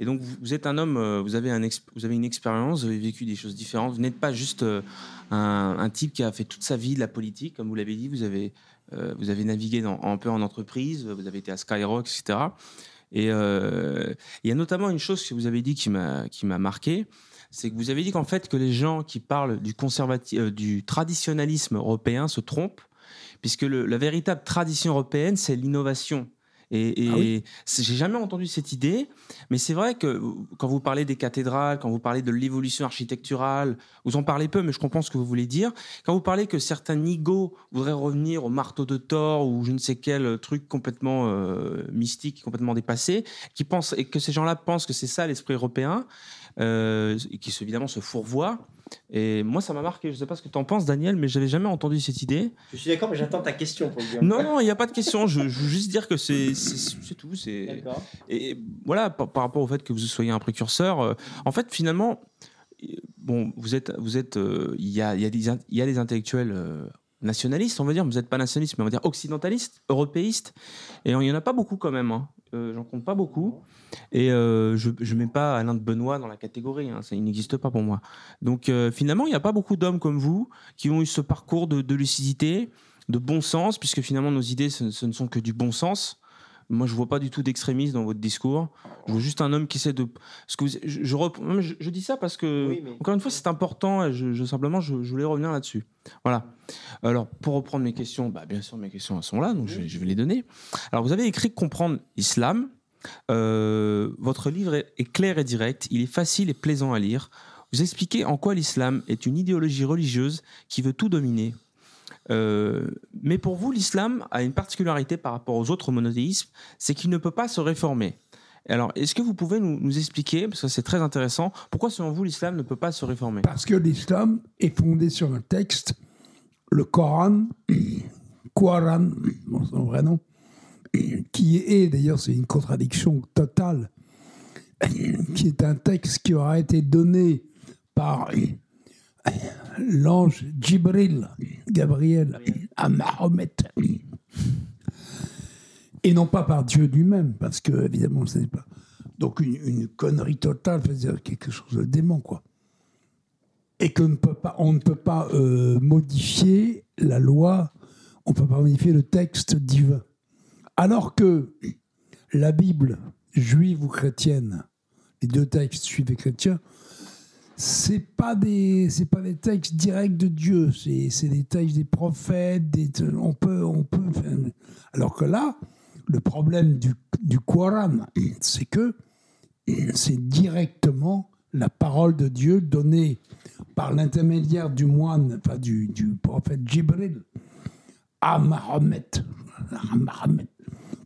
Et donc vous, êtes un homme, euh, vous avez une expérience, vous avez vécu des choses différentes. Vous n'êtes pas juste euh, un, type qui a fait toute sa vie de la politique, comme vous l'avez dit. Vous avez, euh, navigué un peu en entreprise, vous avez été à Skyrock, etc. Et il y a notamment une chose que vous avez dit qui m'a, marqué c'est que vous avez dit qu'en fait que les gens qui parlent du conservatisme, du traditionnalisme européen se trompent puisque la véritable tradition européenne, c'est l'innovation. Et, ah j'ai jamais entendu cette idée, mais c'est vrai que quand vous parlez des cathédrales, quand vous parlez de l'évolution architecturale, vous en parlez peu, mais je comprends ce que vous voulez dire. Quand vous parlez que certains nigauds voudraient revenir au marteau de Thor ou je ne sais quel truc complètement euh, mystique, complètement dépassé, qui pensent et que ces gens-là pensent que c'est ça l'esprit européen, euh, qui évidemment se fourvoient. Et moi, ça m'a marqué. Je ne sais pas ce que tu en penses, Daniel, mais j'avais jamais entendu cette idée. Je suis d'accord, mais j'attends ta question pour le dire. Non, non, il n'y a pas de question. je, veux juste dire que c'est tout. Et voilà, par, rapport au fait que vous soyez un précurseur, euh, en fait, finalement, bon, vous êtes, vous êtes, euh, il y, a, y, a y a des intellectuels nationaliste, on va dire. Vous n'êtes pas nationaliste, mais on va dire occidentaliste, européiste. Et il n'y en a pas beaucoup quand même. Hein. Euh, j'en compte pas beaucoup. Et euh, je ne mets pas Alain de Benoît dans la catégorie. Hein. Ça, il n'existe pas pour moi. Donc euh, finalement, il n'y a pas beaucoup d'hommes comme vous qui ont eu ce parcours de, lucidité, de bon sens, puisque finalement, nos idées, ce ne sont que du bon sens. Moi, je vois pas du tout d'extrémisme dans votre discours. Je vois juste un homme qui essaie de. Ce que je, je, dis ça parce que, encore une fois, c'est important et je, simplement, je, voulais revenir là-dessus. Voilà. Alors, pour reprendre mes questions, bah, bien sûr, mes questions sont là, donc je, vais les donner. Alors, vous avez écrit Comprendre l'islam. Euh, votre livre est clair et direct. Il est facile et plaisant à lire. Vous expliquez en quoi l'islam est une idéologie religieuse qui veut tout dominer, euh, mais pour vous, l'islam a une particularité par rapport aux autres monothéismes, c'est qu'il ne peut pas se réformer. Alors, est-ce que vous pouvez nous, expliquer, parce que c'est très intéressant, pourquoi selon vous l'islam ne peut pas se réformer? Parce que l'islam est fondé sur un texte, le Coran, Coran, son vrai nom, qui est, d'ailleurs c'est une contradiction totale, qui est un texte qui aura été donné par l'ange Jibril, Gabriel, à Mahomet. Et non pas par Dieu lui-même, parce que, évidemment, ce n'est pas. Donc, une, connerie totale, dire quelque chose de dément, quoi. Et qu'on ne peut pas, on ne peut pas euh, modifier la loi, on ne peut pas modifier le texte divin. Alors que la Bible, juive ou chrétienne, les deux textes juifs et chrétiens, c'est pas pas des textes directs de Dieu, c'est des textes des prophètes, on peut on peut alors que là le problème du, du Coran, c'est que c'est directement la parole de Dieu donnée par l'intermédiaire du moine, enfin du, du prophète Jibril à Mahomet,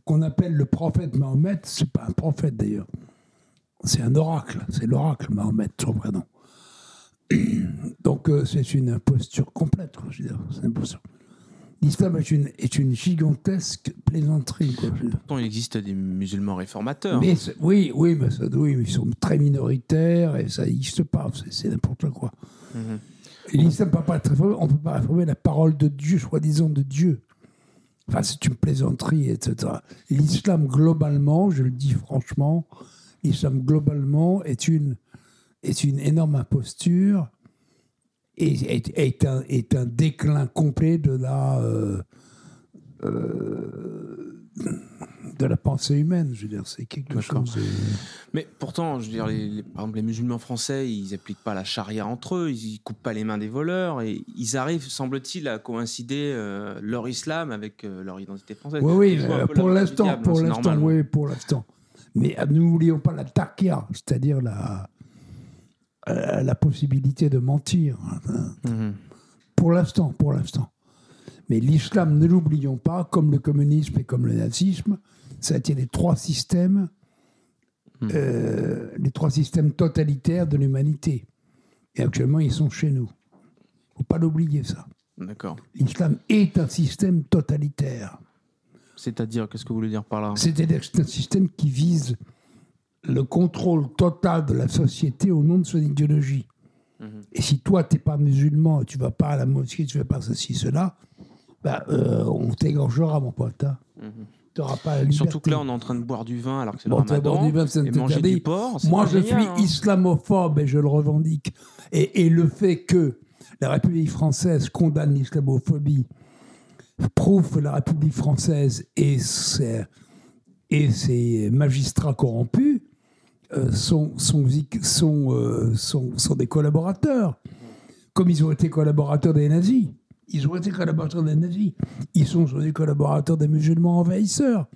qu'on appelle le prophète Mahomet, c'est pas un prophète d'ailleurs, c'est un oracle, c'est l'oracle Mahomet, son prénom. Donc euh, c'est une imposture complète, je veux dire. L'islam est une, est une gigantesque plaisanterie. Quoi, Pourtant, il existe des musulmans réformateurs. Mais oui, oui, mais ça, oui, ils sont très minoritaires et ça n'existe pas. C'est n'importe quoi. Mhm. L'islam, on ne peut pas réformer la parole de Dieu, soi-disant de Dieu. Enfin, c'est une plaisanterie, etc. L'islam, globalement, je le dis franchement, l'islam, globalement, est une est une énorme imposture et est, un, est un déclin complet de la, euh, euh, de la pensée humaine. Je veux dire, c'est quelque chose. Mais pourtant, je veux dire, les, par exemple, les musulmans français, ils n'appliquent pas la charia entre eux, ils coupent pas les mains des voleurs et ils arrivent, semble-t-il, à coïncider euh, leur islam avec leur identité française. Oui, oui, pour l'instant, pour l'instant, oui, pour l'instant. Mais n'oublions pas la takia, c'est-à-dire la euh, la possibilité de mentir. Mhm. Pour l'instant, pour l'instant. Mais l'islam, ne l'oublions pas, comme le communisme et comme le nazisme, ça a été les trois systèmes, mhm. euh, les trois systèmes totalitaires de l'humanité. Et actuellement, ils sont chez nous. Il ne faut pas l'oublier, ça. D'accord. L'islam est un système totalitaire. C'est-à-dire, qu'est-ce que vous voulez dire par là? C'est-à-dire que c'est un système qui vise le contrôle total de la société au nom de son idéologie. Mhm. Et si toi, tu n'es pas musulman, tu vas pas à la mosquée, tu ne fais pas ceci, cela, bah, euh, on t'égorgera, mon pote. Hein. Mhm. Tu n'auras pas la liberté. Surtout que là, on est en train de boire du vin alors que c'est le ramadan. Du vin, et manger du porc, Moi, je suis hein. islamophobe et je le revendique. Et, et, le fait que la République française condamne l'islamophobie prouve que la République française et ses, et ses magistrats corrompus euh, euh, sont, sont, des collaborateurs, comme ils ont été collaborateurs des nazis. Ils ont été collaborateurs des nazis. Ils sont des collaborateurs des musulmans envahisseurs.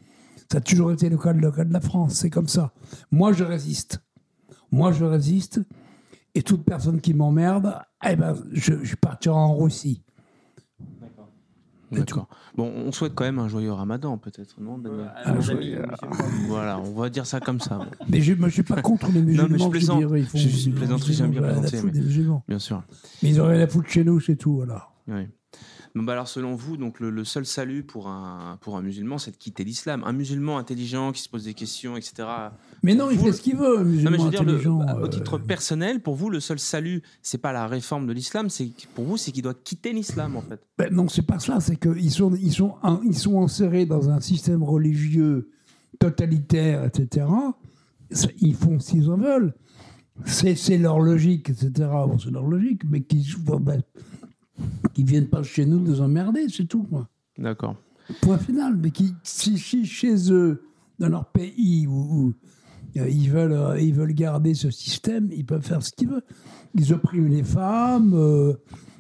Ça a toujours été le cas, de la France. C'est comme ça. Moi, je résiste. Moi, je résiste. Et toute personne qui m'emmerde, eh ben, je partirai en Russie. D'accord. Bon, on souhaite quand même un joyeux ramadan, peut-être, non, Daniel Voilà, on va dire ça comme ça. Mais je ne suis pas contre les musulmans. non, mais je plaisante. Je, je suis plaisanterie, j'aime bien plaisanter. Mais... Bien sûr. Mais ils auraient la foutre chez nous, c'est tout, voilà. Oui. Bah alors selon vous, donc le, seul salut pour un, pour un musulman, c'est de quitter l'islam. Un musulman intelligent qui se pose des questions, etc. Mais non, il fait ce qu'il veut, un musulman non, mais je veux dire, Au titre personnel, pour vous, le seul salut, c'est pas la réforme de l'islam, c'est pour vous, c'est qu'il doit quitter l'islam en fait. Ben non, c'est pas ça. C'est qu'ils sont, ils sont, ils sont insérés dans un système religieux totalitaire, etc. Ils font s'ils en veulent. C'est leur logique, etc. Bon, c'est leur logique, mais qui ben, qui viennent pas chez nous nous emmerder, c'est tout. D'accord. Point final. Mais qui, si, chez eux, dans leur pays, où, euh, ils, veulent, euh, ils veulent garder ce système, ils peuvent faire ce qu'ils veulent. Ils oppriment les femmes, euh,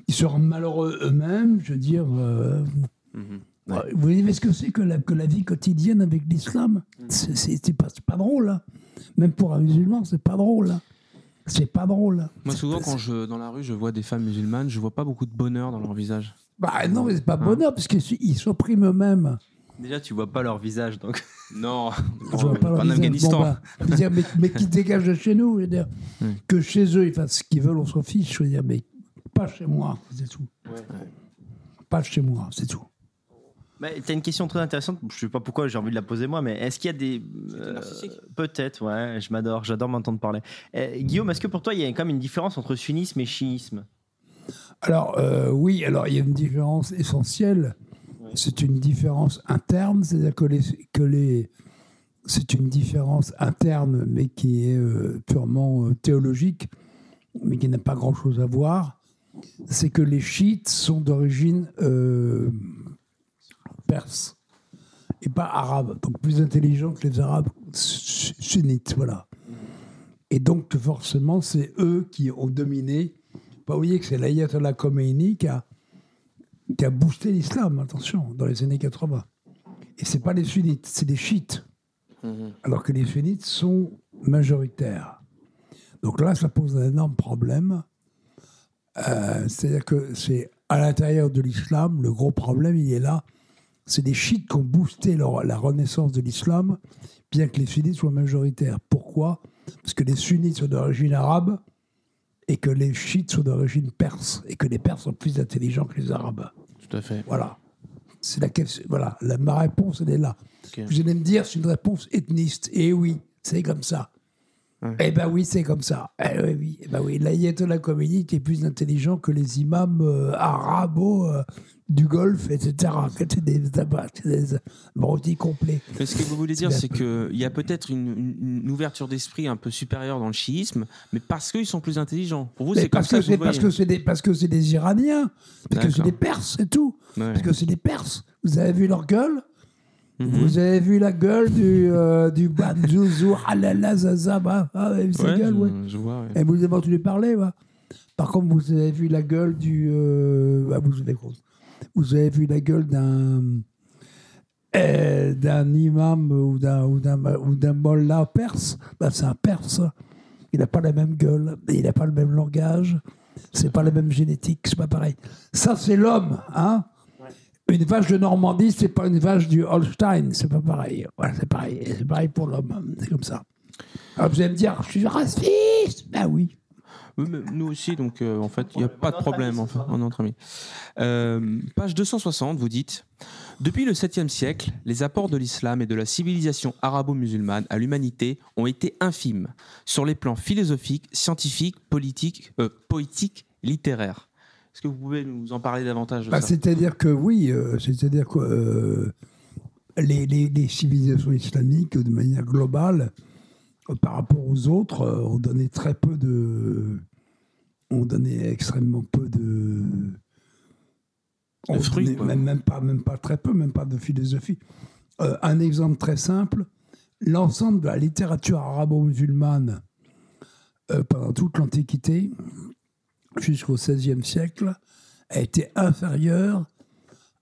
ils se rendent malheureux eux-mêmes, je veux dire. Mhm. Vous voyez ce que c'est que la, que la vie quotidienne avec l'islam mhm. C'est pas, pas drôle. Hein. Même pour un musulman, c'est pas drôle. Hein. C'est pas drôle. Moi, souvent, quand je dans la rue, je vois des femmes musulmanes, je vois pas beaucoup de bonheur dans leur visage. Bah non, mais c'est pas hein bonheur, parce qu'ils s'oppriment eux-mêmes. Déjà, tu vois pas leur visage, donc. Non, je vois pas en Afghanistan. Bah, mais, qui dégagent de chez nous, je veux dire. Que chez eux, ils fassent ce qu'ils veulent, on s'en fiche. Je veux dire, mais pas chez moi, c'est tout. Pas chez moi, c'est tout. Bah, tu as une question très intéressante, je sais pas pourquoi j'ai envie de la poser moi, mais est-ce qu'il y a des... Euh, peut-être, ouais, je m'adore, j'adore m'entendre parler. Euh, Guillaume, est-ce que pour toi, il y a quand même une différence entre sunnisme et chiisme Alors, euh, oui, alors il y a une différence essentielle. C'est une différence interne, c'est-à-dire que les... Que les c'est une différence interne, mais qui est purement théologique, mais qui n'a pas grand-chose à voir. C'est que les chiites sont d'origine perse et pas arabe, donc plus intelligent que les arabes sunnites, voilà. Et donc forcément, c'est eux qui ont dominé. Pas oublier que c'est l'ayatollah Khomeini qui a, qui a boosté l'islam, attention, dans les années 80. Et c'est pas les sunnites, c'est les chiites. Mhm. Alors que les sunnites sont majoritaires. Donc là, ça pose un énorme problème. Euh, c'est-à-dire que c'est à l'intérieur de l'islam, le gros problème, il est là, c'est des chiites qui ont boosté la renaissance de l'islam, bien que les sunnites soient majoritaires. Pourquoi? Parce que les sunnites sont d'origine arabe et que les chiites sont d'origine perse et que les perses sont plus intelligents que les arabes. Tout à fait. Voilà. C'est la, voilà, ma réponse, elle est là. Vous allez me dire, c'est une réponse ethniste. Et eh oui, c'est comme ça. Eh ben oui, c'est comme ça. Eh oui, oui. Eh ben oui. L'ayatollah Khomeini est plus intelligent que les imams euh, arabes euh, du golf, etc. C'est des, des complets. Ce que vous voulez dire, c'est qu'il y a peut-être une, ouverture d'esprit un peu supérieure dans le chiisme, mais parce qu'ils sont plus intelligents. Pour vous, c'est comme ça que, parce que c'est des Parce que c'est des Iraniens, parce que c'est des Perses, c'est tout. Parce que c'est des Perses. Vous avez vu leur gueule? Mhm. Vous avez vu la gueule du, euh, du Banjouzou ah, Vous avez vu sa gueule, ouais. Je vois, Et vous avez entendu parler, ouais. Par contre, vous avez vu la gueule du. Euh, bah, vous vous avez vu la gueule d'un euh, d'un imam ou d'un ou d'un mollah perse, ben c'est un perse. Il n'a pas la même gueule, il n'a pas le même langage, c'est pas la même génétique, c'est pas pareil. Ça c'est l'homme, hein? Une vache de Normandie, c'est pas une vache du Holstein, c'est pas pareil. Voilà, c'est pareil, c'est pareil pour l'homme, c'est comme ça. Alors vous allez me dire, je suis raciste, ben oui. Oui, mais nous aussi, donc euh, en fait, il n'y a pas de problème, enfin, on est entre amis. Euh, page 260, vous dites Depuis le 7e siècle, les apports de l'islam et de la civilisation arabo-musulmane à l'humanité ont été infimes, sur les plans philosophiques, scientifiques, politiques, euh, poétiques, littéraires. Est-ce que vous pouvez nous en parler davantage bah, C'est-à-dire que oui, c'est-à-dire que les, les, civilisations islamiques, de manière globale, par rapport aux autres, euh, on donnait très peu de. On donnait extrêmement peu de. On fruits, même, même, pas, même pas très peu, même pas de philosophie. Euh, un exemple très simple l'ensemble de la littérature arabo-musulmane euh, pendant toute l'Antiquité, jusqu'au XVIe siècle, a été inférieure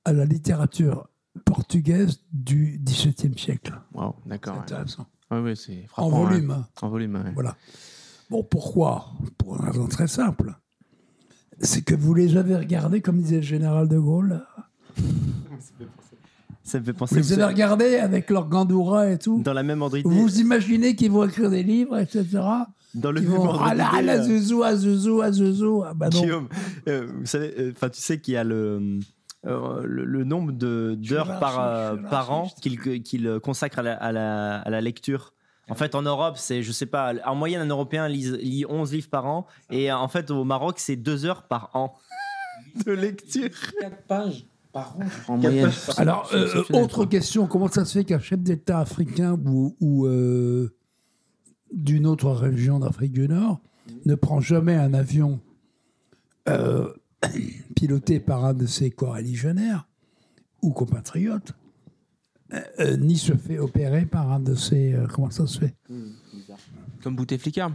à la littérature portugaise du XVIIe siècle. Wow, d'accord. C'est intéressant. Oui, c'est En volume. En volume, Voilà. Bon, pourquoi? Pour une raison très simple. C'est que vous les avez regardés, comme disait le général de Gaulle. Ça me fait penser. Vous les avez regardés avec leur gandoura et tout. Dans la même André. Vous imaginez qu'ils vont écrire des livres, etc. Dans le même vont, Ah là, ah là, zouzou, ah zouzou, ah zouzou. Ah bah non. Guillaume, euh, vous savez, euh, enfin, tu sais qu'il y a le le, nombre d'heures par, par an qu'il consacre à la, à, la, à la, lecture. En fait, en Europe, c'est, je sais pas, en moyenne, un Européen lit, lit 11 livres par an. Et en fait, au Maroc, c'est 2 heures par an de lecture. 4 pages par an en moyenne. Alors, euh, autre question comment ça se fait qu'un chef d'État africain ou, ou euh, d'une autre région d'Afrique du Nord ne prend jamais un avion euh, piloté par un de ses coreligionnaires ou compatriotes, ni se fait opérer par un de ses. comment ça se fait? Comme Bouteflika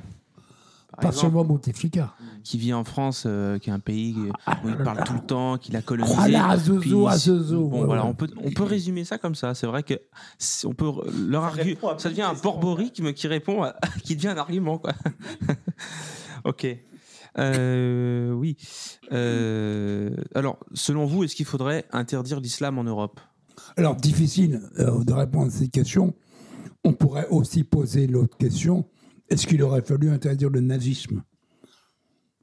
pas seulement Bouteflika. Qui vit en France, euh, qui est un pays où il parle tout le temps, qu'il a colonisé. Voilà, à Zozo, Bon, voilà, on peut, on peut résumer ça comme ça. C'est vrai que on peut leur argument, ça devient un borborisme qui répond, à, qui devient un argument, quoi. ok. Euh, oui. Euh, alors, selon vous, est-ce qu'il faudrait interdire l'islam en Europe? Alors, difficile de répondre à cette question. On pourrait aussi poser l'autre question est-ce qu'il aurait fallu interdire le nazisme?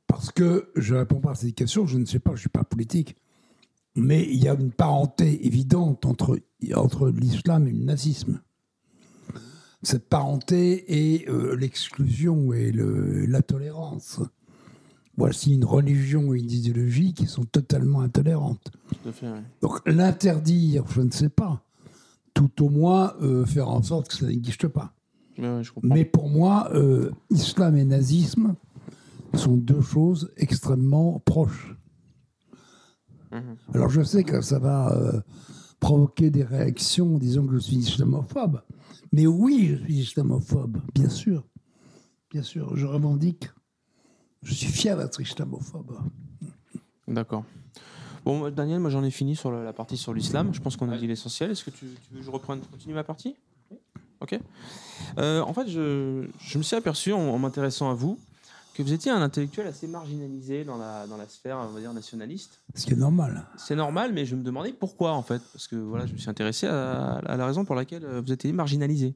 Parce que je ne réponds pas à cette question, je ne sais pas, je ne suis pas politique. Mais il y a une parenté évidente entre, l'islam et le nazisme. Cette parenté euh, l'exclusion et la tolérance. Voici une religion et une idéologie qui sont totalement intolérantes. Donc l'interdire, je ne sais pas. Tout au moins euh, faire en sorte que ça n'existe pas. Mais pour moi, euh, islam et nazisme sont deux choses extrêmement proches. Mhm. Alors je sais que ça va euh, provoquer des réactions en disant que je suis islamophobe. Mais oui, je suis islamophobe, bien sûr. Bien sûr, je revendique. Je suis fier d'être islamophobe. D'accord. Bon, Daniel, moi j'en ai fini sur la, partie sur l'islam. Je pense qu'on a dit l'essentiel. Est-ce que tu, veux que je reprenne, continue ma partie? Ok. Euh, en fait, je, je, me suis aperçu en, m'intéressant à vous que vous étiez un intellectuel assez marginalisé dans la, dans la sphère, on va dire, nationaliste. Ce qui est normal. C'est normal, mais je me demandais pourquoi, en fait. Parce que voilà, je me suis intéressé à, à la raison pour laquelle vous étiez marginalisé.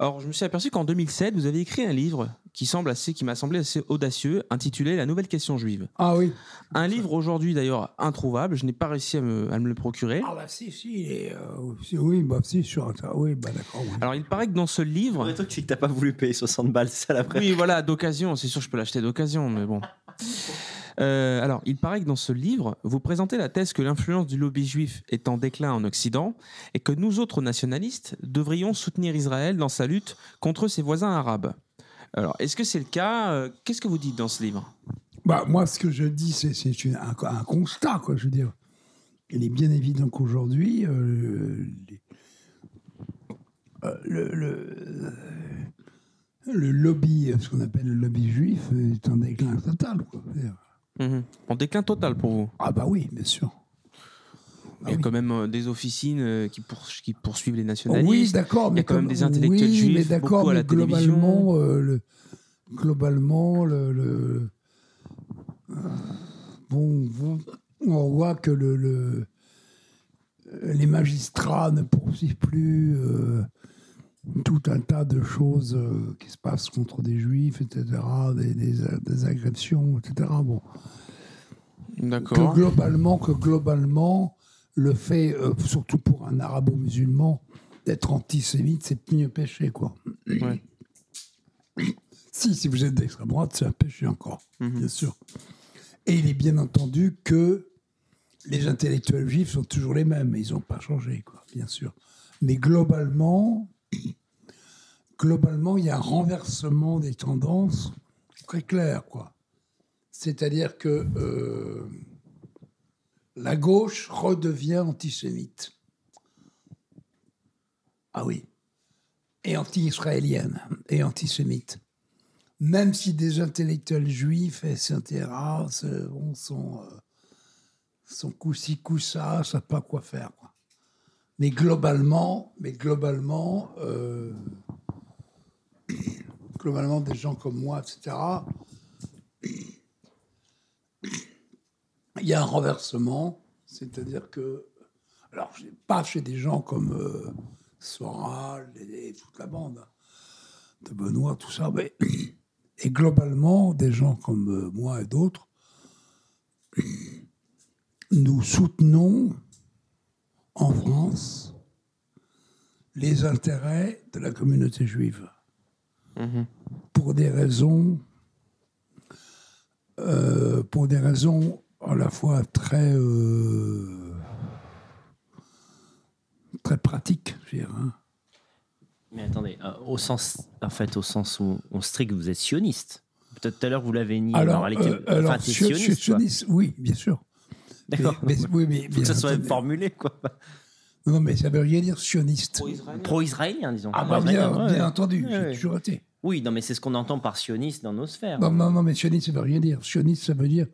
Alors, je me suis aperçu qu'en 2007, vous avez écrit un livre qui semble assez, qui m'a semblé assez audacieux, intitulé La nouvelle question juive. Ah oui. Un livre aujourd'hui d'ailleurs introuvable. Je n'ai pas réussi à me, à me, le procurer. Ah bah si, si, euh, oui, bah si, sur oui, bah d'accord. Alors, il paraît que dans ce livre. Mais toi, tu n'as pas voulu payer 60 balles, c'est ça la Oui, voilà, d'occasion. C'est sûr, je peux l'acheter d'occasion, mais bon. Euh, alors, il paraît que dans ce livre, vous présentez la thèse que l'influence du lobby juif est en déclin en Occident et que nous autres nationalistes devrions soutenir Israël dans sa lutte contre ses voisins arabes. Alors, est-ce que c'est le cas euh, Qu'est-ce que vous dites dans ce livre? Bah, Moi, ce que je dis, c'est un, un, constat, quoi, je veux dire. Il est bien évident qu'aujourd'hui, euh, le, le, lobby, ce qu'on appelle le lobby juif, est en déclin total. Quoi. Mhm. En déclin total pour vous Ah bah oui, bien sûr. Il y a ah quand même euh, des officines euh, qui, qui, poursuivent les nationalistes. Oui, d'accord. Il y a quand même des intellectuels juifs mais d'accord, mais globalement, euh, le, globalement, le, bon, on voit que le, les magistrats ne poursuivent plus tout un tas de choses euh, qui se passent contre des juifs, etc., des, des, agressions, etc. Bon. D'accord. Que globalement, que globalement, le fait, euh, surtout pour un arabo-musulman, d'être antisémite, c'est mieux péché, quoi. si, si vous êtes d'extrême droite, c'est un péché encore, mhm. bien sûr. Et il est bien entendu que les intellectuels juifs sont toujours les mêmes, ils n'ont pas changé, quoi, bien sûr. Mais globalement, globalement, il y a un renversement des tendances très clair, quoi. C'est-à-dire que euh, la gauche redevient antisémite. Ah oui. Et anti-israélienne, et antisémite. Même si des intellectuels juifs, etc., bon, sont, euh, sont coup-ci, coup-ça, savent pas quoi faire. Mais globalement, mais globalement, euh, globalement des gens comme moi, etc., il y a un renversement, c'est-à-dire que, alors pas chez des gens comme euh, Soral toute la bande de Benoît, tout ça, mais et globalement des gens comme euh, moi et d'autres, nous soutenons en France les intérêts de la communauté juive. Mhm. Pour des raisons, euh, pour des raisons à la fois très, euh, très pratiques, je dire, hein. Mais attendez, euh, au sens, en fait, au sens où on strict, vous êtes sioniste. Peut-être tout à l'heure vous l'avez nié. Alors, alors, enfin, sioniste, sioniste oui, bien sûr. D'accord. Mais, oui, mais, faut que ça soit formulé, quoi. Non, mais ça veut rien dire sioniste. Pro-israélien, disons. Ah, bah, bien, entendu, j'ai toujours été. Oui, non, mais c'est ce qu'on entend par sioniste dans nos sphères. Non, non, non, mais sioniste, ça veut rien dire. Sioniste, ça veut dire.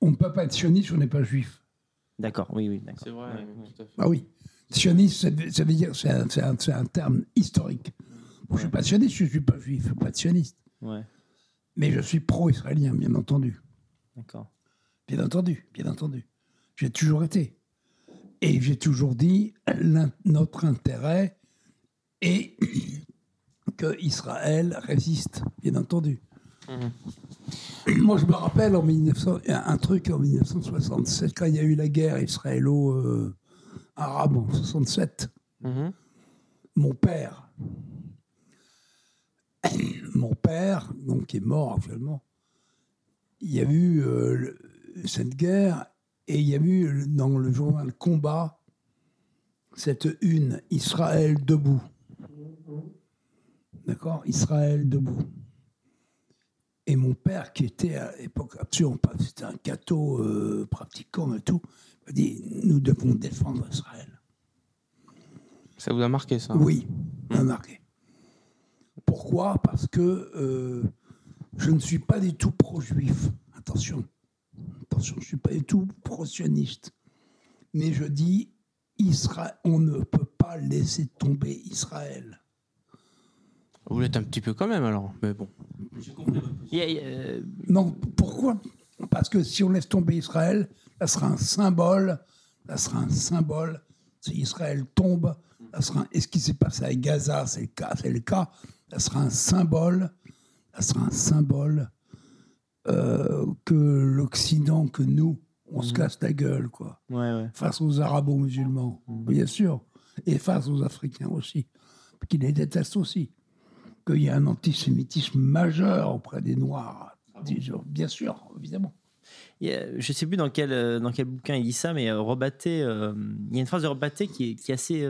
On ne peut pas être sioniste si on n'est pas juif. D'accord, oui, oui, d'accord. C'est vrai, Ah oui. Sioniste, ça veut, dire, c'est un, un, terme historique. je ne suis pas sioniste, je ne suis pas juif, je ne suis pas sioniste. Ouais. Mais je suis pro-israélien, bien entendu. D'accord. Bien entendu, bien entendu. J'ai toujours été. Et j'ai toujours dit, notre intérêt est que Israël résiste, bien entendu. Mhm. Moi, je me rappelle en 1900, un truc en 1967, quand il y a eu la guerre israélo-arabe en 67. Mhm. Mon père, mon père, donc qui est mort actuellement, il y a eu euh, cette guerre et il y a eu dans le journal Combat cette une Israël debout. D'accord? Israël debout. Et mon père, qui était à l'époque absolument pas, c'était un catho euh, pratiquant et tout, m'a dit Nous devons défendre Israël. Ça vous a marqué, ça Oui, ça m'a marqué. Pourquoi? Parce que euh, je ne suis pas du tout pro-juif. Attention. Attention, je ne suis pas du tout pro-sioniste. Mais je dis Israël, on ne peut pas laisser tomber Israël. Vous l'êtes un petit peu quand même alors, mais bon. Non, pourquoi? Parce que si on laisse tomber Israël, ça sera un symbole, ça sera un symbole. Si Israël tombe, ça sera et ce qui s'est passé à Gaza, c'est le cas, c'est le cas. Ça sera un symbole, ça sera un symbole euh, que l'Occident, que nous, on se mhm. casse la gueule, quoi. Face aux arabo-musulmans, mhm. bien sûr, et face aux Africains aussi, qui les détestent aussi qu'il y a un antisémitisme majeur auprès des Noirs. Bien sûr, évidemment. je ne sais plus dans quel, euh, dans quel bouquin il dit ça, mais euh, Robaté, euh, il y a une phrase de Robaté qui est, qui est assez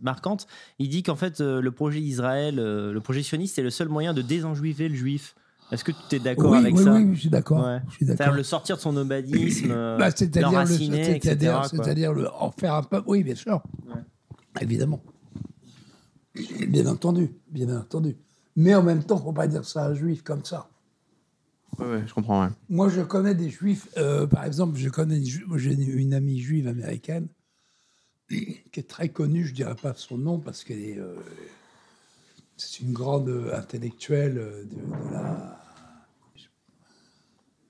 marquante. Il dit qu'en fait, le projet d'Israël, le projet sioniste, c'est le seul moyen de désenjuiver le juif. Est-ce que tu es d'accord avec ça Oui, je suis d'accord. C'est-à-dire le sortir de son nomadisme, bah, c'est-à-dire le, c'est-à-dire le en faire un peu. Oui, bien sûr. Évidemment. Bien entendu, bien entendu. Mais en même temps, il ne faut pas dire ça à un juif comme ça. Oui, je comprends. Moi, je connais des juifs, euh, par exemple, je connais j'ai une amie juive américaine qui est très connue, je ne dirais pas son nom parce qu'elle est. Euh, c'est une grande intellectuelle de, la.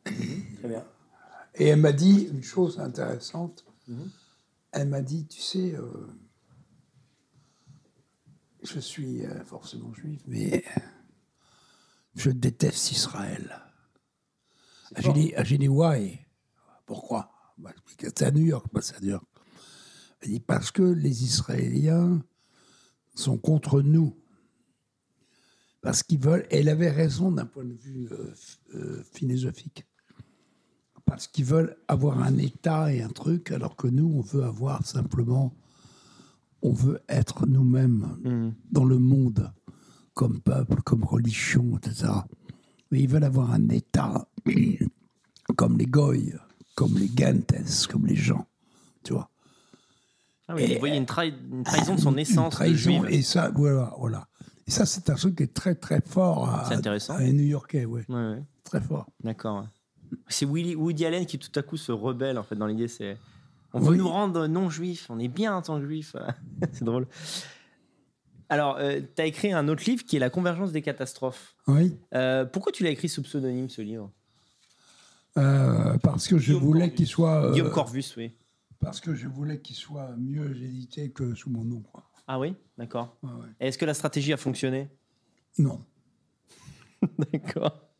Très bien. Et elle m'a dit une chose intéressante. Mhm. Elle m'a dit, tu sais, euh, je suis euh, forcément juif, mais je déteste Israël. J'ai dit, j'ai dit, why? Pourquoi? Bah, C'est à New York, pas à New York. Elle dit, parce que les Israéliens sont contre nous. Parce qu'ils veulent, elle avait raison d'un point de vue euh, philosophique. Parce qu'ils veulent avoir un État et un truc, alors que nous, on veut avoir simplement on veut être nous-mêmes mm. dans le monde, comme peuple, comme religion, etc. Mais ils veulent avoir un État comme les Goy, comme les Gentes, comme les gens, tu vois. Ah oui, et, vous voyez une, trahison de son essence. Une trahison, et ça, voilà, voilà. Et ça, c'est un truc qui est très, très fort à, à New-Yorkais, ouais. ouais, Très fort. D'accord. C'est Woody Allen qui tout à coup se rebelle, en fait, dans l'idée, c'est on veut nous rendre non juifs. On est bien en tant que juifs. c'est drôle. Alors, euh, tu as écrit un autre livre qui est La convergence des catastrophes. Oui. Euh, pourquoi tu l'as écrit sous pseudonyme, ce livre? Euh, Parce que je voulais qu'il soit. Guillaume Corvus, oui. Parce que je voulais qu'il soit mieux édité que sous mon nom. Ah oui? D'accord. Est-ce que la stratégie a fonctionné? Non. D'accord.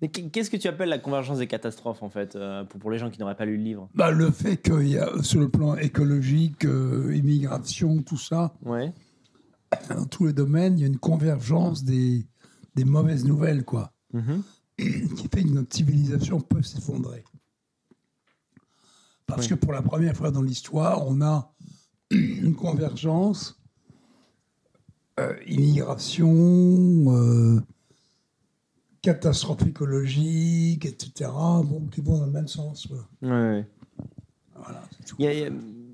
Mais qu'est-ce que tu appelles la convergence des catastrophes, en fait, euh, pour, les gens qui n'auraient pas lu le livre? Bah, Le fait qu'il y a, sur le plan écologique, euh, immigration, tout ça, ouais. dans tous les domaines, il y a une convergence des, des mauvaises nouvelles, quoi. Mm-hmm. Qui fait que notre civilisation peut s'effondrer. Parce que pour la première fois dans l'histoire, on a une convergence, euh, immigration, euh, catastrophe écologique, etc., bon, qui vont dans le même sens. Voilà, il, y a,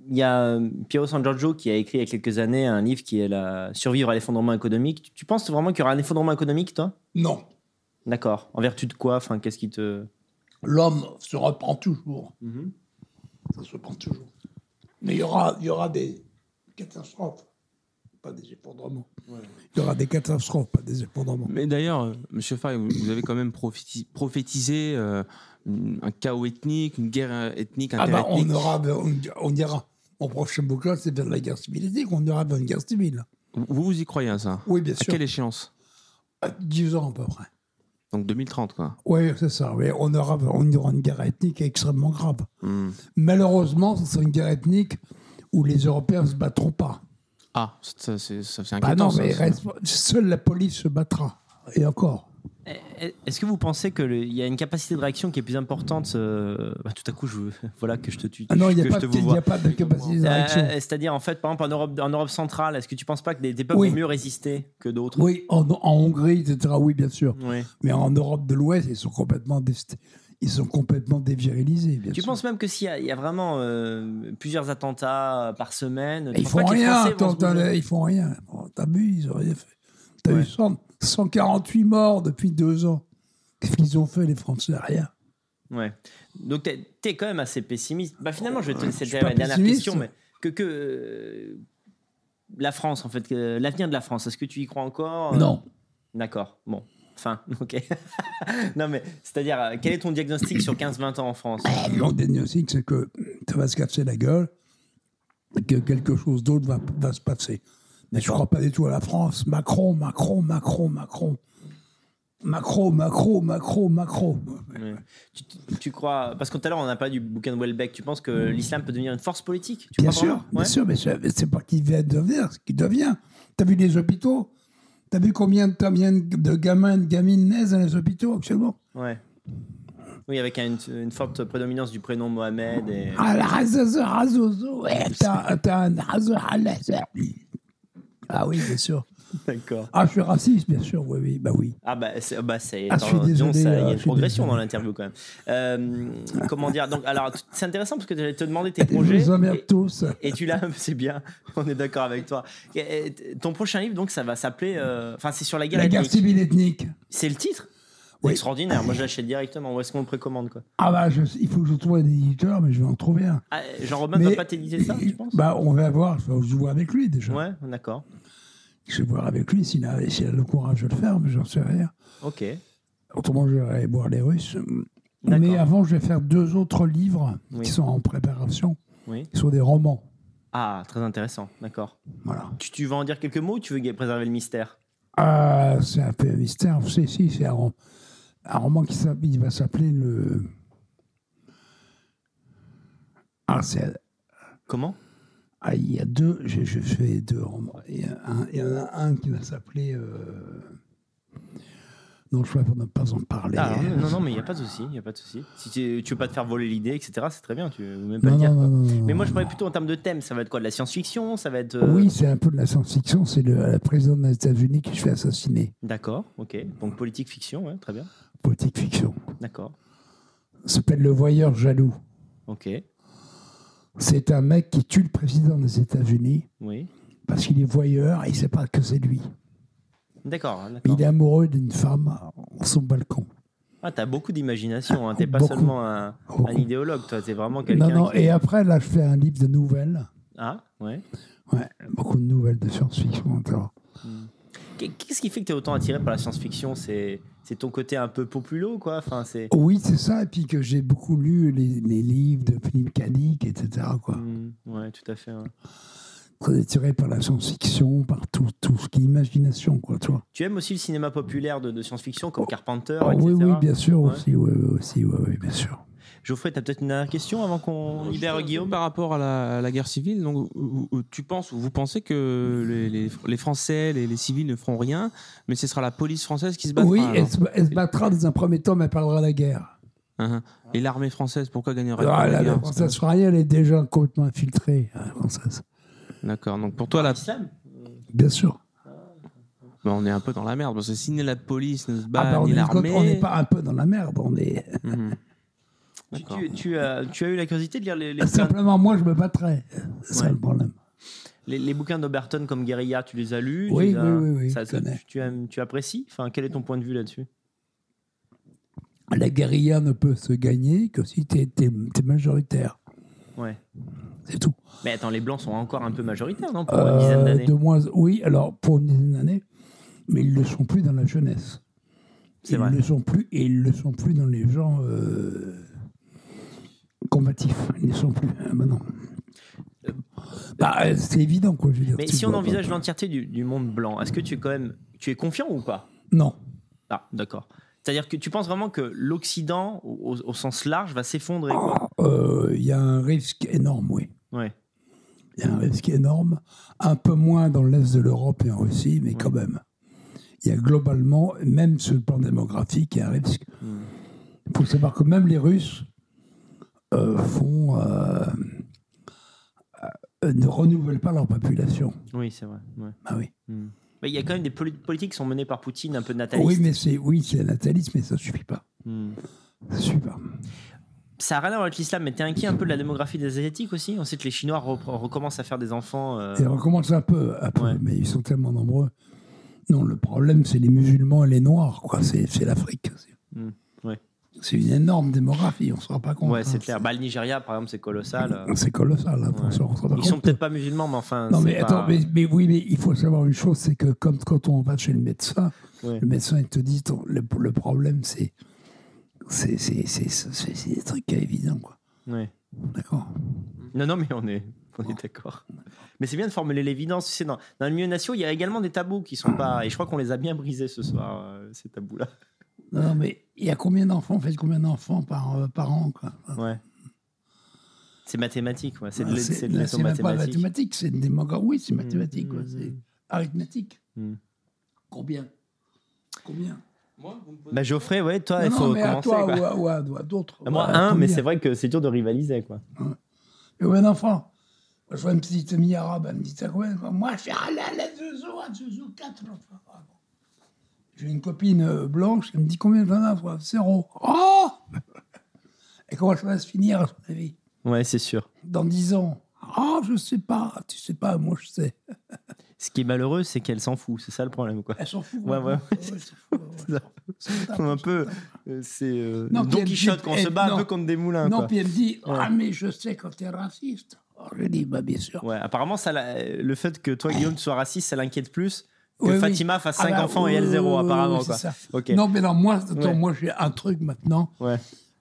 il y a euh, Piero San Giorgio qui a écrit il y a quelques années un livre qui est la Survivre à l'effondrement économique. Tu penses vraiment qu'il y aura un effondrement économique, toi? Non. D'accord. En vertu de quoi? Enfin, qu'est-ce qui te L'homme se reprend toujours. Mhm. Ça se reprend toujours. Mais il y aura, il y aura des catastrophes, pas des effondrements. Il y aura des catastrophes, pas des effondrements. Mais d'ailleurs, euh, Monsieur Fay, vous avez quand même prophétisé euh, un chaos ethnique, une guerre ethnique, ah bah, on aura, on, ira. Mon prochain bouquin, c'est vers la guerre civile on ira vers une guerre civile. Vous, vous y croyez à ça? Oui, bien sûr. À quelle échéance? À 10 ans à peu près. Donc 2030, quoi. Oui, c'est ça. Mais on, aura, on aura une guerre ethnique extrêmement grave. Hmm. Malheureusement, ce sera une guerre ethnique où les Européens ne se battront pas. Ah, ça, c'est inquiétant. Bah non, mais seule la police se battra. Et encore. Eh, est-ce que vous pensez qu'il y a une capacité de réaction qui est plus importante euh, bah, Tout à coup, je, voilà que je te tue. Ah non, il n'y a, pas de capacité de réaction. Euh, c'est-à-dire, en fait, par exemple, en Europe, en Europe centrale, est-ce que tu ne penses pas que des, peuples ont mieux résisté que d'autres? Oui, en, Hongrie, etc., oui, bien sûr. Mais en Europe de l'Ouest, ils sont complètement ils sont complètement dévirilisés. tu penses même que s'il y, a vraiment euh, plusieurs attentats par semaine, ils font, rien, ils font rien. T'abuses, ils ont rien fait. T'as eu 148 morts depuis deux ans. Qu'est-ce qu'ils ont fait, les Français Rien. Ouais. Donc, tu es, quand même assez pessimiste. Bah, finalement, je vais te laisser la dernière question, mais que, que euh, la France, en fait, l'avenir de la France, est-ce que tu y crois encore euh? Non. D'accord. Bon. Enfin, ok. non, mais c'est-à-dire, euh, quel est ton diagnostic sur 15-20 ans en France? Mon diagnostic, c'est que ça va se casser la gueule, que quelque chose d'autre va, va se passer. Mais je ne crois pas du tout à la France. Macron, Macron, Macron, Macron. Macron, Macron, Macron, Macron. Tu, crois, parce que tout à l'heure on n'a pas du bouquin de Welbeck, tu penses que l'islam peut devenir une force politique? Bien sûr, bien sûr, mais c'est pas qu'il va devenir, ce qu'il devient. Tu as vu les hôpitaux? Tu as vu combien, de gamins, de gamines naissent dans les hôpitaux actuellement Ouais. Oui, avec une, une, forte prédominance du prénom Mohamed. Et... Ah, t'as ah oui, bien sûr. D'accord. Ah, je suis raciste, bien sûr, oui, oui, bah oui. Ah bah c'est, bah c'est, ah, il y a euh, une progression dans l'interview quand même. Euh, comment dire Donc alors, c'est intéressant parce que j'allais te demander tes projets. Je vous tous. Et tu l'as, c'est bien. On est d'accord avec toi. ton prochain livre, donc, ça va s'appeler. Euh, enfin, c'est sur la guerre. La guerre civile ethnique. C'est le titre? Extraordinaire. Moi, je l'achète directement. Où est-ce qu'on le précommande quoi? Ah bah, il faut que je trouve un éditeur, mais je vais en trouver un. Ah, Jean-Robin ne va pas t'éditer ça, tu penses? Bah, on va voir. Je vois avec lui déjà. Ouais, d'accord. Je vais voir avec lui s'il a, a, le courage de le faire, mais j'en sais rien. Ok. Autrement, je vais aller voir les Russes. Mais avant, je vais faire deux autres livres qui sont en préparation. Oui. Qui sont des romans. Ah, très intéressant, d'accord. Voilà. Tu, tu, vas en dire quelques mots ou tu veux préserver le mystère? Ah, C'est un peu un mystère. Si, si, c'est un, un, roman qui va s'appeler le. Ah, c'est. Comment? Ah, il y a deux, je, fais deux romans. Il y, en a un qui va s'appeler. Euh... Non, je ne pour ne pas en parler. Ah, non, non, mais il n'y a pas de souci. Y a pas de souci. Si tu ne veux pas te faire voler l'idée, etc., c'est très bien. Tu veux même pas le dire. mais moi, je parlais plutôt en termes de thème. Ça va être quoi De la science-fiction Ça va être. Euh, oui, c'est un peu de la science-fiction. C'est le, président des États-Unis qui se fait assassiner. D'accord, ok. Donc politique-fiction, ouais, très bien. Politique-fiction. D'accord. Ça s'appelle Le Voyeur Jaloux. Ok. C'est un mec qui tue le président des États-Unis oui. parce qu'il est voyeur et il ne sait pas que c'est lui. D'accord. Il est amoureux d'une femme en son balcon. Ah, t'as beaucoup d'imagination. Hein. T'es pas seulement un, idéologue, toi. T'es vraiment quelqu'un. Non, non. Et après, là, je fais un livre de nouvelles. Ah, ouais. Ouais, beaucoup de nouvelles de science-fiction. Hmm. Qu'est-ce qui fait que tu es autant attiré par la science-fiction? C'est c'est ton côté un peu populo, quoi? Enfin, c'est. Oui, c'est ça. Et puis que j'ai beaucoup lu les, livres de Philippe Cadic, etc. Quoi. Mmh, ouais, tout à fait. très attiré par la science-fiction, par tout, tout ce qui est imagination, quoi, tu vois. Tu aimes aussi le cinéma populaire de, science-fiction comme Carpenter, oh, Oui, oui, bien sûr, aussi, oui, oui, aussi, oui, oui, bien sûr. Geoffrey, tu as peut-être une dernière question avant qu'on libère Guillaume Par rapport à la, guerre civile, donc, tu penses ou vous pensez que les, Français, les, civils ne feront rien, mais ce sera la police française qui se battra Oui, elle, se battra dans un premier temps, mais elle parlera de la guerre. Uh-huh. Et l'armée française, pourquoi gagnerait elle ah, la, guerre française fera rien, elle est déjà complètement infiltrée, la française. D'accord, donc pour toi, la... Bien sûr. Bah, on est un peu dans la merde, parce que si ni la police ne se bat, ah, bah, ni l'armée... On n'est pas un peu dans la merde, on est... Mhm. Tu, as, eu la curiosité de lire les, les Simplement, moi, je me battrais. C'est ça le problème. Les, bouquins d'Oberton comme Guérilla, tu les as lus Oui, oui, oui, tu, tu, apprécies? Enfin, Quel est ton point de vue là-dessus? La guérilla ne peut se gagner que si tu es, majoritaire. Ouais. C'est tout. Mais attends, les Blancs sont encore un peu majoritaires, non Pour une dizaine d'années? de moins, Oui, alors pour une dizaine d'années, mais ils ne le sont plus dans la jeunesse. Ils ne le sont plus, et ils ne le sont plus dans les gens. Euh, combatifs. Ils ne sont plus maintenant. Bah, c'est évident, quoi. Je veux dire, Mais si on envisage l'entièreté du, monde blanc, est-ce que tu es quand même, tu es confiant ou pas? Non. Ah, d'accord. C'est-à-dire que tu penses vraiment que l'Occident, au, sens large, va s'effondrer Il euh, y a un risque énorme, oui. Ouais. Il y a un risque énorme, un peu moins dans l'est de l'Europe et en Russie, mais quand même. Il y a globalement, même sur le plan démographique, il y a un risque. Hmm. Il faut savoir que même les Russes, euh, font, euh, euh, ne renouvellent pas leur population. Oui, c'est vrai. Ah oui. Hmm. il y a quand même des politiques qui sont menées par Poutine, un peu natalistes. Oui, mais c'est oui, c'est nataliste, mais ça ne suffit pas. Hmm. Ça suffit pas. Ça n'a rien à voir avec l'islam, mais tu es inquiet un peu de la démographie des Asiatiques aussi? On sait que les Chinois recommencent à faire des enfants. Ils recommencent un peu, mais ils sont tellement nombreux. Non, le problème, c'est les musulmans et les noirs, quoi. C'est l'Afrique. Hmm. Ouais. C'est une énorme démographie, on ne se rend pas compte. Ouais, c'est hein. clair. Bah, le Nigeria, par exemple, c'est colossal. C'est colossal, attention. Ils sont peut-être pas musulmans, mais enfin. Non, mais attends, mais, oui, mais il faut savoir une chose c'est que comme, quand on va chez le médecin, le médecin, il te dit le, le problème, c'est. C'est des trucs évidents, quoi. Oui. D'accord. Non, non, mais on est, on est d'accord. Mais c'est bien de formuler l'évidence. Dans, dans le milieu nation, il y a également des tabous qui sont pas. Et je crois qu'on les a bien brisés ce soir, euh, ces tabous-là. Non, mais il y a combien d'enfants Faites combien d'enfants par, euh, par an quoi? Ouais. C'est mathématique, ouais. c'est de, c'est de C'est pas mathématique, c'est une démographie. Oui, c'est mmh, mathématique, mmh, c'est mmh. arithmétique. Combien? Combien? Moi, bah Geoffrey, ouais, toi, il faut mais commencer. À toi ou à, d'autres. Moi, un, mais c'est vrai que c'est dur de rivaliser, quoi. Ouais. Mais combien d'enfants? Moi, je vois une petite mi-arabe, elle me dit ça combien Moi, je fais à la Zozo, à Zozo, 4 enfants. J'ai une copine euh, blanche qui me dit combien j'en ai Zéro. Oh Et comment ça va se finir, à son avis? Ouais, c'est sûr. Dans dix ans. Ah, oh, je sais pas. Tu sais pas, moi je sais. Ce qui est malheureux, c'est qu'elle s'en fout. C'est ça le problème, quoi. Elle s'en fout. Ouais, ouais. Un peu. Euh, c'est euh, Don Quichotte, quand on se bat un peu contre des moulins. Non, puis elle me dit Ah, mais je sais quand tu es raciste. Alors, je dis Bah, bien sûr. Ouais, apparemment, ça, le fait que toi, Guillaume, tu sois raciste, ça l'inquiète plus que Fatima fasse 5 ah bah, enfants et elle 0, apparemment. Quoi. Ça. Non, mais non, moi, moi j'ai un truc maintenant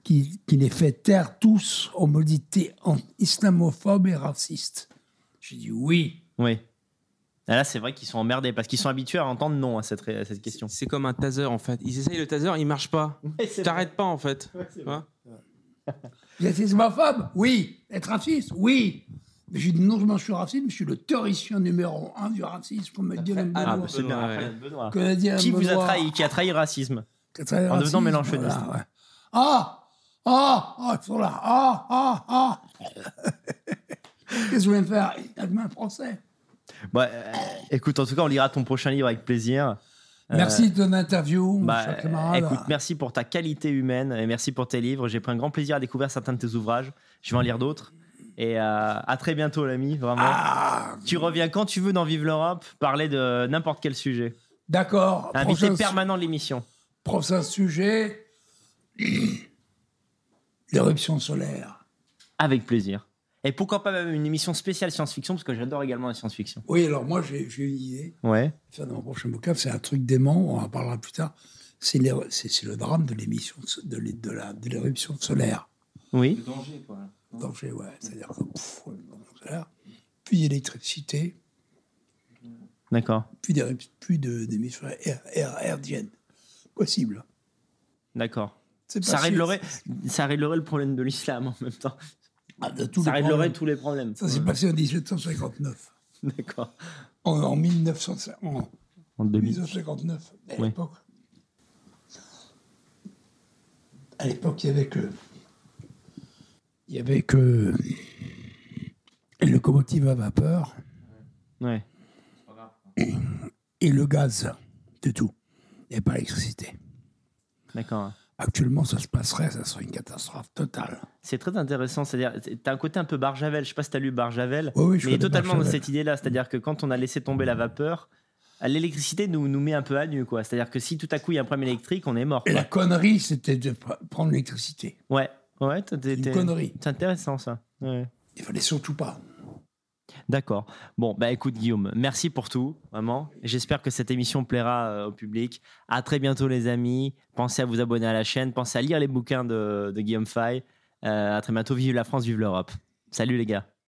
qui, qui, les fait taire tous. On me dit t'es islamophobe et raciste. J'ai dit oui. Oui. là, c'est vrai qu'ils sont emmerdés parce qu'ils sont habitués à entendre non à cette, cette question. C'est comme un taser en fait. Ils essayent le taser, il marche pas. T'arrêtes pas en fait. Vous êtes islamophobe? Oui. Être raciste? Oui. J'ai dit non seulement je suis raciste, mais je suis le théoricien numéro un du racisme, comme me dit Ah, c'est bien. Qui vous a trahi Qui a trahi le racisme En devenant mélanchoniste. Ah Ah Ah, ils sont là Ah Ah Ah Qu'est-ce que je voulais me faire un français. Bah, euh, écoute, en tout cas, on lira ton prochain livre avec plaisir. Merci euh, de ton interview, bah, Écoute, merci pour ta qualité humaine et merci pour tes livres. J'ai pris un grand plaisir à découvrir certains de tes ouvrages. Je vais en lire d'autres. Et euh, à très bientôt, l'ami, vraiment. Ah. tu reviens quand tu veux dans Vive l'Europe, parler de n'importe quel sujet. D'accord. Invité permanent de l'émission. Prochain sujet l'éruption solaire. Avec plaisir. Et pourquoi pas même une émission spéciale science-fiction, parce que j'adore également la science-fiction. Oui, alors moi, j'ai une idée. Ouais. Dans mon prochain bouquin, c'est un truc dément, on en parlera plus tard. C'est le drame de l'émission de, de l'éruption solaire. Oui. Le danger, quoi danger, ouais. C'est-à-dire que. Pff, plus d'électricité. D'accord. Plus d'émissions herdiennes possible. D'accord. Ça réglerait, ça réglerait le problème de l'islam en même temps. Ah, ça réglerait tous les problèmes. Ça s'est passé en 1859. D'accord. En, en, 1959, en, en 1959, à l'époque. À l'époque, il y avait que. Il y avait que. Les locomotives à vapeur. Ouais. Et le gaz, c'est tout. Il n'y avait pas l'électricité. D'accord. Actuellement, ça se passerait, ça serait une catastrophe totale. C'est très intéressant. C'est-à-dire, tu as un côté un peu Barjavel. Je sais pas si tu as lu Barjavel. Oui, oui, je mais il est totalement dans cette idée-là. C'est-à-dire que quand on a laissé tomber la vapeur, l'électricité nous, nous met un peu à nu. quoi. C'est-à-dire que si tout à coup il y a un problème électrique, on est mort. Et la connerie, c'était de prendre l'électricité. Ouais, ouais. C'est une connerie. C'est intéressant, ça. Ouais. Il fallait surtout pas. D'accord. Bon, bah écoute Guillaume, merci pour tout, vraiment. J'espère que cette émission plaira euh, au public. À très bientôt les amis. Pensez à vous abonner à la chaîne, pensez à lire les bouquins de, Guillaume Fay. Euh, à très bientôt. Vive la France, vive l'Europe. Salut les gars.